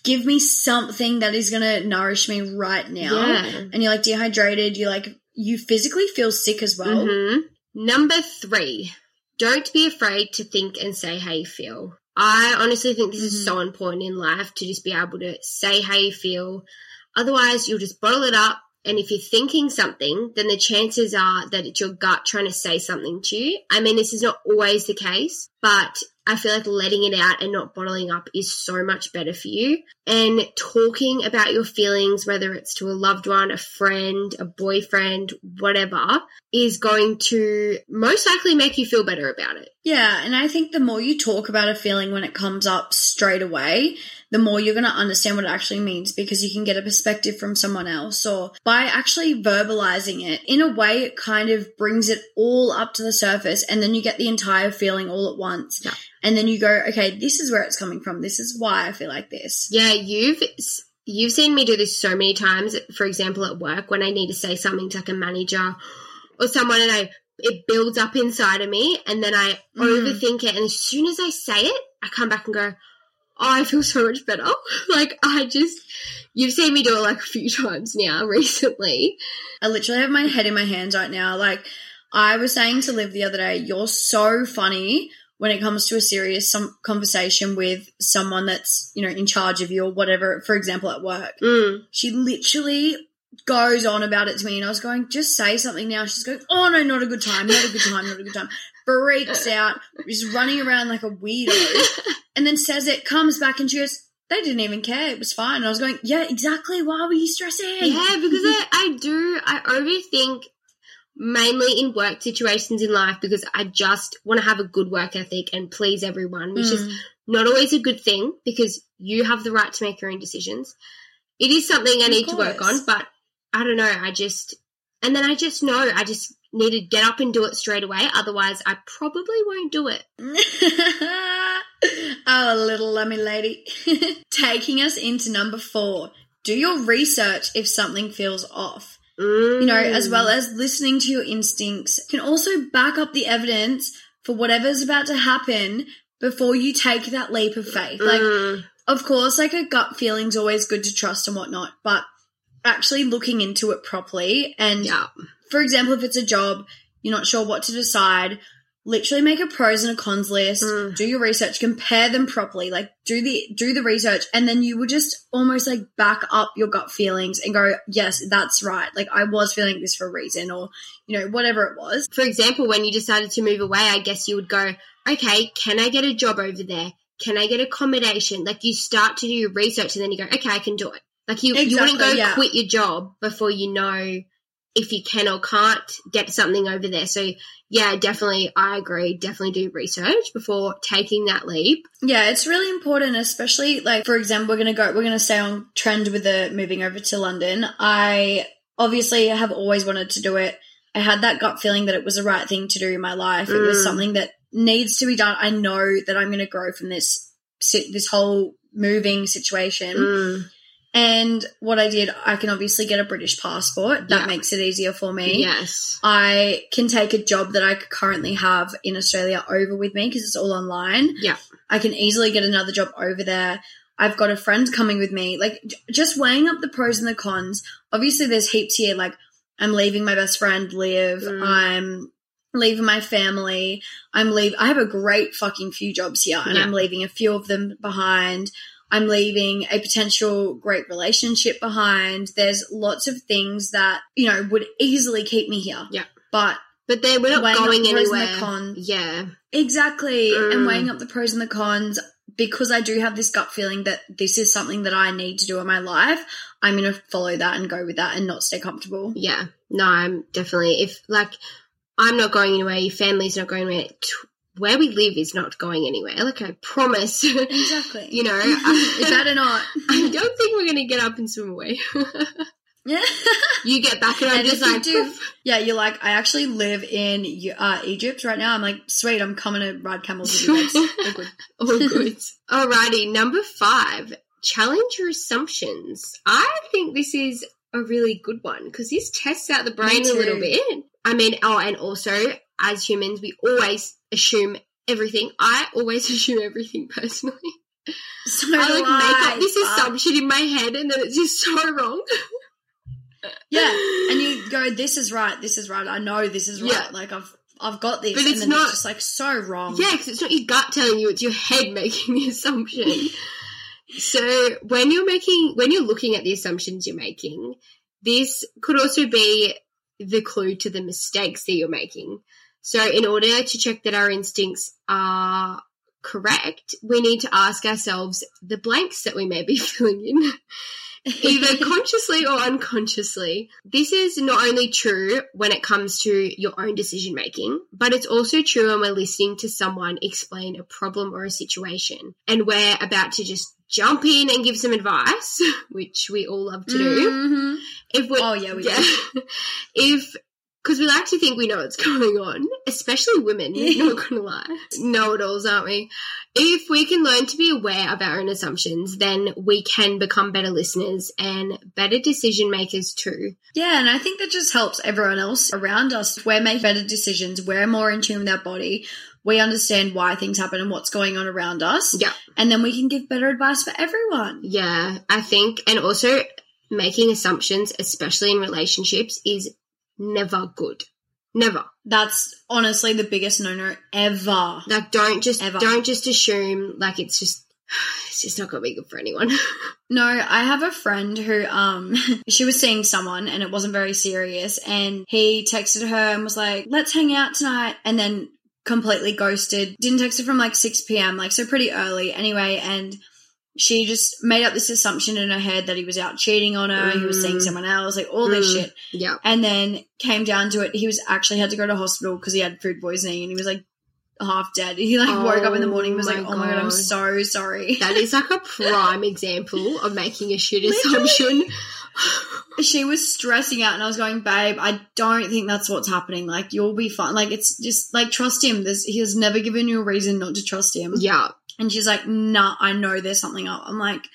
D: give me something that is going to nourish me right now.
C: Yeah.
D: And you're like dehydrated. You're like, you physically feel sick as well.
C: Mhm. Number three, don't be afraid to think and say how you feel. I honestly think this is
D: Mhm.
C: so important in life to just be able to say how you feel. Otherwise, you'll just bottle it up. And if you're thinking something, then the chances are that it's your gut trying to say something to you. I mean, this is not always the case, but I feel like letting it out and not bottling up is so much better for you. And talking about your feelings, whether it's to a loved one, a friend, a boyfriend, whatever, is going to most likely make you feel better about it.
D: Yeah, and I think the more you talk about a feeling when it comes up straight away, the more you're going to understand what it actually means because you can get a perspective from someone else. Or by actually verbalizing it, in a way, it kind of brings it all up to the surface and then you get the entire feeling all at once.
C: Yeah.
D: And then you go, okay, this is where it's coming from. This is why I feel like this.
C: Yeah, you've you've seen me do this so many times. For example, at work when I need to say something to like a manager or someone, and I it builds up inside of me, and then I
D: Mm.
C: overthink it, and as soon as I say it, I come back and go, "Oh, I feel so much better." (laughs) like I just you've seen me do it like a few (laughs) times now recently.
D: I literally have my head in my hands right now. Like I was saying to Liv the other day, you're so funny when it comes to a serious some conversation with someone that's, you know, in charge of you or whatever, for example, at work.
C: Mm.
D: She literally goes on about it to me and I was going, just say something now. She's going, oh no, not a good time, not a good time, not a good time. Freaks (laughs) out, is running around like a weirdo and then says it, comes back and she goes, they didn't even care. It was fine. And I was going, yeah, exactly. Why were you stressing?
C: Yeah, because I, I do, I overthink mainly in work situations in life because I just want to have a good work ethic and please everyone, which is
D: Mm.
C: not always a good thing because you have the right to make your own decisions. It is something I need to work on, but I don't know, I just, and then I just know I just need to get up and do it straight away. Otherwise, I probably won't do it. (laughs)
D: oh, little lummy lady. (laughs) Taking us into number four. Do your research if something feels off.
C: Mm.
D: You know, as well as listening to your instincts, can also back up the evidence for whatever's about to happen before you take that leap of faith. Like,
C: Mm.
D: of course, like a gut feeling's always good to trust and whatnot, but actually looking into it properly and
C: yeah.
D: for example, if it's a job, you're not sure what to decide, literally make a pros and a cons list,
C: Mm.
D: do your research, compare them properly, like do the do the research, and then you will just almost like back up your gut feelings and go, yes, that's right. Like I was feeling this for a reason, or you know, whatever it was.
C: for example, when you decided to move away, I guess you would go, okay, can I get a job over there? Can I get accommodation? Like you start to do your research and then you go, okay, I can do it. Like you, you wouldn't go
D: yeah.
C: quit your job before you know if you can or can't get something over there. So yeah, definitely, I agree. Definitely do research before taking that leap.
D: Yeah, it's really important, especially like for example, we're gonna go we're gonna stay on trend with the moving over to London. I obviously have always wanted to do it. I had that gut feeling that it was the right thing to do in my life. It was
C: Mm.
D: something that needs to be done. I know that I'm gonna grow from this this whole moving situation.
C: Mm,
D: And what I did, I can obviously get a British passport. That
C: Yeah.
D: makes it easier for me.
C: yes.
D: I can take a job that I currently have in Australia over with me because it's all online.
C: Yeah.
D: I can easily get another job over there. I've got a friend coming with me. Like, j- just weighing up the pros and the cons. Obviously, there's heaps here. Like, I'm leaving my best friend, Liv.
C: Mm.
D: I'm leaving my family. I'm leave. I have a great fucking few jobs here, and
C: Yeah.
D: I'm leaving a few of them behind. I'm leaving a potential great relationship behind. There's lots of things that, you know, would easily keep me here.
C: Yeah.
D: But
C: But they we're not
D: up
C: going
D: and the
C: anywhere.
D: cons.
C: Yeah.
D: exactly, and
C: Mm.
D: weighing up the pros and the cons, because I do have this gut feeling that this is something that I need to do in my life, I'm going to follow that and go with that and not stay comfortable.
C: Yeah, no, I'm definitely if like I'm not going anywhere, your family's not going anywhere. Where we live is not going anywhere. Like I promise.
D: Exactly. (laughs)
C: you know, (laughs)
D: it better not. (laughs)
C: I don't think we're gonna get up and swim away.
D: yeah.
C: you get back and I'm
D: And
C: just like,
D: do- Yeah, you're like, I actually live in uh, Egypt right now. I'm like, sweet, I'm coming to ride camels with you guys. All good.
C: all good. Alrighty, number five, challenge your assumptions. I think this is a really good one because this tests out the brain a little bit. I mean, oh, and also as humans, we always assume everything. I always (laughs) assume everything personally.
D: So
C: I like make up this
D: Fuck.
C: assumption in my head and then it's just so wrong. (laughs)
D: Yeah, and you go, "This is right. This is right. I know this is right.
C: Yeah.
D: Like I've I've got this."
C: But
D: and
C: it's
D: then
C: not-
D: it's just like so wrong.
C: Yeah, because it's not your gut telling you; it's your head (laughs) making the assumption. so when you're making, when you're looking at the assumptions you're making, this could also be the clue to the mistakes that you're making. So in order to check that our instincts are correct, we need to ask ourselves the blanks that we may be (laughs) filling in. either (laughs) consciously or unconsciously. This is not only true when it comes to your own decision making, but it's also true when we're listening to someone explain a problem or a situation and we're about to just jump in and give some advice, (laughs) which we all love to do.
D: Mhm.
C: If we
D: Oh, yeah, we do.
C: if because we like to think we know what's (laughs) going on, especially women, (laughs) not gonna lie. Know it alls, aren't we? If we can learn to be aware of our own assumptions, then we can become better listeners and better decision makers too.
D: Yeah, and I think that just helps everyone else around us. We're making better decisions. We're more in tune with our body. We understand why things happen and what's going on around us.
C: Yeah.
D: And then we can give better advice for everyone.
C: Yeah, I think, and also making assumptions, especially in relationships, is never good. Never.
D: That's honestly the biggest no-no ever.
C: Like, don't just
D: Ever.
C: don't just assume like it's just (sighs) it's just not gonna be good for anyone. (laughs)
D: No, I have a friend who um (laughs) she was seeing someone and it wasn't very serious and he texted her and was like, "Let's hang out tonight." And then completely ghosted. Didn't text her from like 6 p.m., like so pretty early anyway, and she just made up this assumption in her head that he was out cheating on her, he was seeing
C: Mm.
D: someone else, like all this
C: Mm.
D: shit.
C: yeah.
D: And then came down to it, he was actually had to go to hospital because he had food poisoning and he was like half dead. (laughs) He like woke up in the morning and was
C: Oh
D: like, "Oh my god, I'm so sorry."
C: That is like a (laughs) prime example of making a shit assumption.
D: she was stressing out and I was going, babe, I don't think that's what's happening. Like, you'll be fine. Like, it's just like, trust him. There's, he has never given you a reason not to trust him.
C: yeah.
D: And she's like, nah, I know there's something up. I'm like,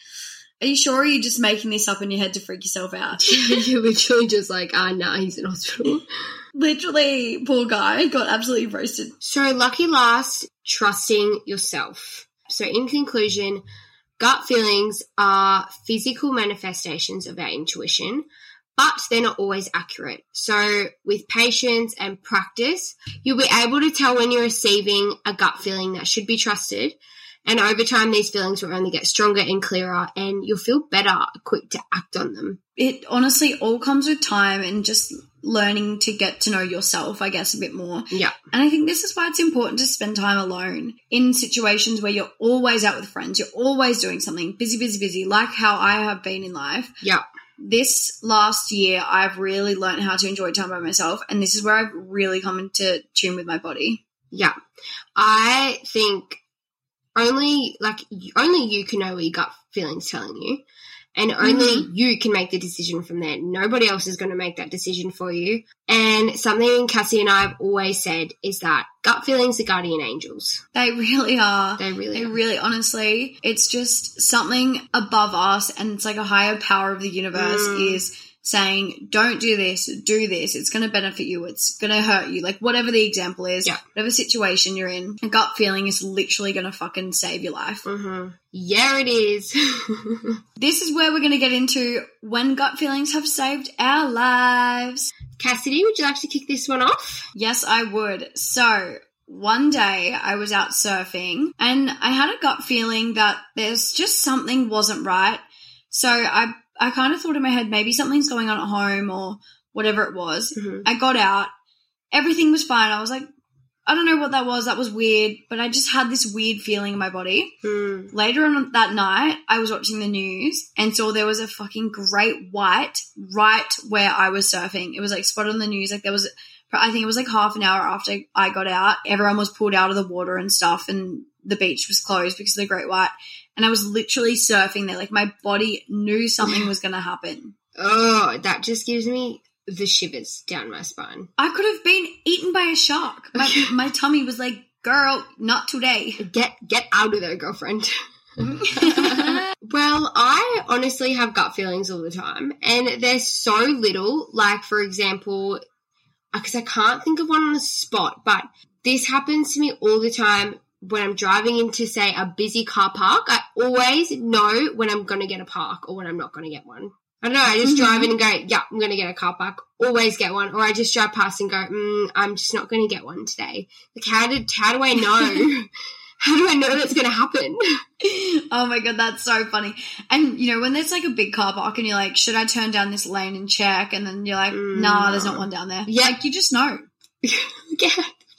D: are you sure or are you just making this up in your head to freak yourself out? (laughs)
C: You're literally just like, ah, nah, he's in hospital.
D: Literally, poor guy got absolutely roasted.
C: So, lucky last, trusting yourself. So, in conclusion, gut feelings are physical manifestations of our intuition, but they're not always accurate. So, with patience and practice, you'll be able to tell when you're receiving a gut feeling that should be trusted. And over time, these feelings will only get stronger and clearer, and you'll feel better equipped to act on them.
D: It honestly all comes with time and just learning to get to know yourself, I guess, a bit more.
C: Yeah.
D: And I think this is why it's important to spend time alone in situations where you're always out with friends, you're always doing something, busy, busy, busy, like how I have been in life.
C: Yeah.
D: This last year, I've really learned how to enjoy time by myself, and this is where I've really come into tune with my body.
C: Yeah. I think only like only you can know what your gut feeling's telling you. And only you can make the decision from there. Nobody else is going to make that decision for you. And something Cassie and I have always said is that gut feelings are guardian angels.
D: They really are.
C: They really
D: They
C: are.
D: really, honestly, it's just something above us, and it's like a higher power of the universe
C: Mm.
D: is saying, "Don't do this, do this. It's going to benefit you. It's going to hurt you." Like whatever the example is,
C: Yeah.
D: whatever situation you're in, a gut feeling is literally going to fucking save your life.
C: hmm Yeah, it is. (laughs)
D: This is where we're going to get into when gut feelings have saved our lives.
C: Cassidy, would you like to kick this one off?
D: Yes, I would. So, one day I was out surfing and I had a gut feeling that there's just something wasn't right. So, I I kind of thought in my head maybe something's going on at home or whatever it was.
C: Mhm.
D: I got out. Everything was fine. I was like, I don't know what that was. That was weird, but I just had this weird feeling in my body.
C: Mm.
D: Later on that night, I was watching the news and saw there was a fucking great white right where I was surfing. It was like spotted on the news. Like there was, I think it was like half an hour after I got out. Everyone was pulled out of the water and stuff, and the beach was closed because of the great white. And I was literally surfing there. Like my body knew something was going to happen.
C: Oh, that just gives me the shivers down my spine.
D: I could have been eaten by a shark. My, my tummy was like, girl, not today.
C: Get get out of there, girlfriend. (laughs) Well, I honestly have gut feelings all the time, and they're so little. Like, for example, because I can't think of one on the spot, but this happens to me all the time when I'm driving into, say, a busy car park. I always know when I'm going to get a park or when I'm not going to get one. I don't know. I just drive in and go, yeah, I'm going to get a car park. Always get one. Or I just drive past and go, mm, I'm just not going to get one today. Like, how did, how do I know? (laughs) how do I know that's going to happen?
D: oh my god, that's so funny. And you know, when there's like a big car park and you're like, should I turn down this lane and check? And then you're like,
C: Mm,
D: nah, there's not one down there.
C: Yeah.
D: Like you just know. (laughs)
C: yeah.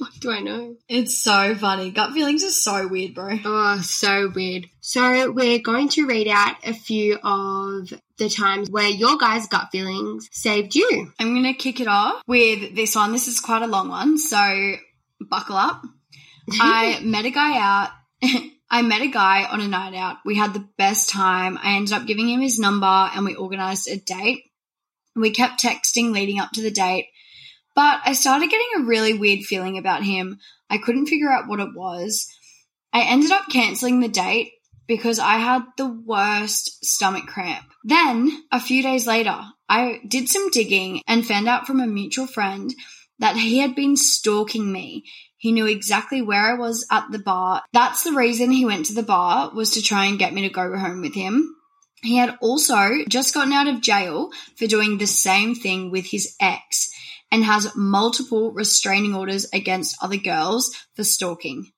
C: What do I know?
D: It's so funny. Gut feelings are so weird, bro.
C: Oh, so weird. So we're going to read out a few of the times where your guys' gut feelings saved you.
D: I'm gonna kick it off with this one. This is quite a long one, so buckle up. (laughs) I met a guy out. (laughs) I met a guy on a night out. We had the best time. I ended up giving him his number and we organized a date. We kept texting leading up to the date, but I started getting a really weird feeling about him. I couldn't figure out what it was. I ended up canceling the date because I had the worst stomach cramp. Then, a few days later, I did some digging and found out from a mutual friend that he had been stalking me. He knew exactly where I was at the bar. That's the reason he went to the bar was to try and get me to go home with him. He had also just gotten out of jail for doing the same thing with his ex and has multiple restraining orders against other girls for stalking.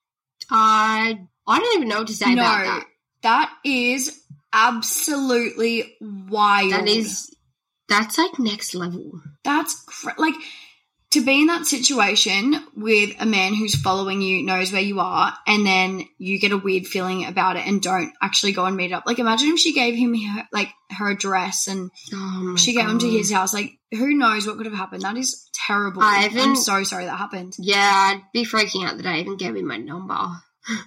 C: Uh, I don't even know what to say
D: no,
C: about that.
D: that is absolutely wild.
C: That is, that's like next level.
D: That's cr- like to be in that situation with a man who's following you, knows where you are, and then you get a weird feeling about it and don't actually go and meet up. Like, imagine if she gave him her, like her address and
C: Oh
D: she gave him to his house. Like, who knows what could have happened? That is terrible.
C: I
D: I'm so sorry that happened.
C: Yeah, I'd be freaking out that I even gave him my number. (laughs) I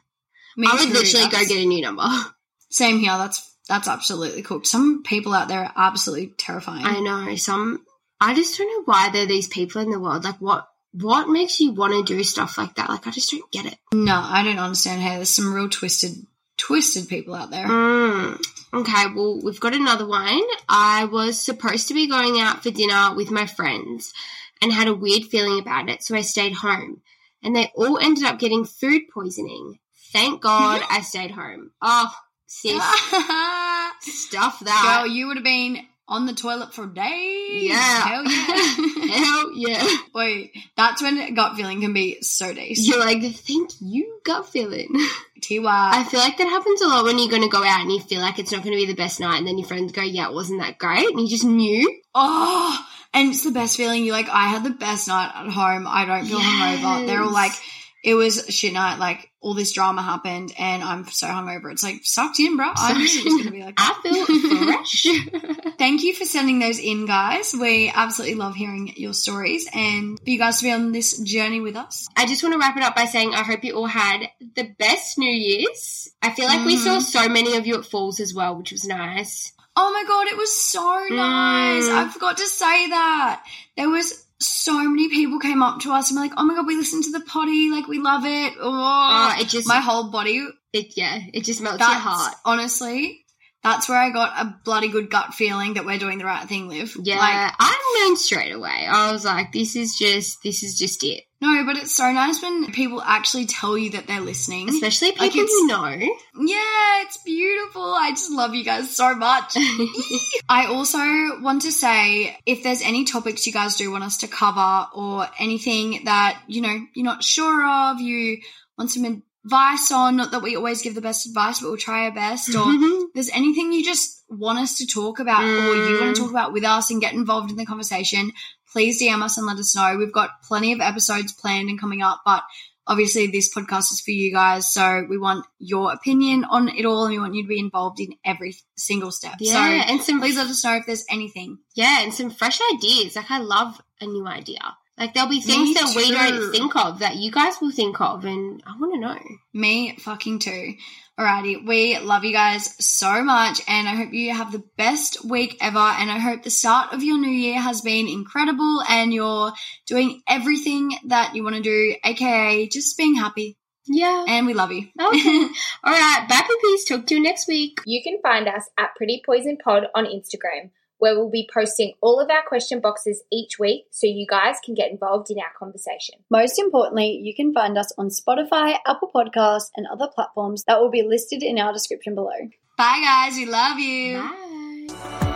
C: would literally go get a new number. (laughs)
D: Same here. That's that's absolutely cooked. Some people out there are absolutely terrifying.
C: I know some. I just don't know why there are these people in the world. Like, what what makes you want to do stuff like that? Like, I just don't get it.
D: no, I don't understand. Hey, there's some real twisted, twisted people out there.
C: Mm. Okay, well, we've got another one. I was supposed to be going out for dinner with my friends and had a weird feeling about it, so I stayed home. And they all ended up getting food poisoning. Thank God (laughs) I stayed home. Oh, sis, (laughs) stuff that.
D: Girl, you would have been on the toilet for days.
C: Yeah.
D: Hell yeah. (laughs)
C: Hell yeah.
D: Wait, that's when gut feeling can be so decent.
C: You're like, thank you, gut feeling. (laughs)
D: TY.
C: I feel like that happens a lot when you're going to go out and you feel like it's not going to be the best night, and then your friends go, yeah, it wasn't that great, and you just knew.
D: oh, and it's the best feeling. You're like, I had the best night at home. I don't feel hungover. They're all like,
C: Yes.
D: It was shit night. Like, all this drama happened, and I'm so hungover. It's like, sucked in, bro. I knew it was to be like (laughs) that.
C: I feel fresh. (laughs) (laughs)
D: Thank you for sending those in, guys. We absolutely love hearing your stories and for you guys to be on this journey with us.
C: I just want to wrap it up by saying I hope you all had the best New Year's. I feel like we
D: Mhm.
C: saw so many of you at Falls as well, which was nice.
D: Oh my god, it was so nice.
C: Mm.
D: I forgot to say that. There was so many people came up to us and were like, "Oh my god, we listened to the potty, like we love it." Oh,
C: Oh, it just,
D: my whole body.
C: it, yeah, it just melts your heart.
D: honestly, that's where I got a bloody good gut feeling that we're doing the right thing, Liv.
C: Yeah,
D: Like,
C: I knew straight away. I was like, this is just, this is just it.
D: no, but it's so nice when people actually tell you that they're listening.
C: Especially people
D: Like,
C: know.
D: Yeah, it's beautiful. I just love you guys so much. (laughs) I also want to say if there's any topics you guys do want us to cover or anything that, you know, you're not sure of, you want some advice on, not that we always give the best advice, but we'll try our best, or if there's anything you just want us to talk about or you want to mm. talk about with us and get involved in the conversation, please DM us and let us know. We've got plenty of episodes planned and coming up, but obviously this podcast is for you guys, so we want your opinion on it all and we want you to be involved in every single step.
C: yeah,
D: So
C: and some
D: please let us know if there's anything.
C: Yeah, and some fresh ideas. Like I love a new idea. Like there'll be things
D: Me
C: that we
D: too.
C: don't think of that you guys will think of, and I want to know.
D: Me fucking too. Alrighty, we love you guys so much, and I hope you have the best week ever. And I hope the start of your new year has been incredible, and you're doing everything that you want to do, aka just being happy.
C: Yeah.
D: And we love you.
C: Okay. (laughs) All right. Bye, puppies. Talk to you next week.
B: You can find us at Pretty Poison Pod on Instagram, where we'll be posting all of our question boxes each week so you guys can get involved in our conversation.
D: Most importantly, you can find us on Spotify, Apple Podcasts, and other platforms that will be listed in our description below. Bye, guys. We love you.
C: Bye.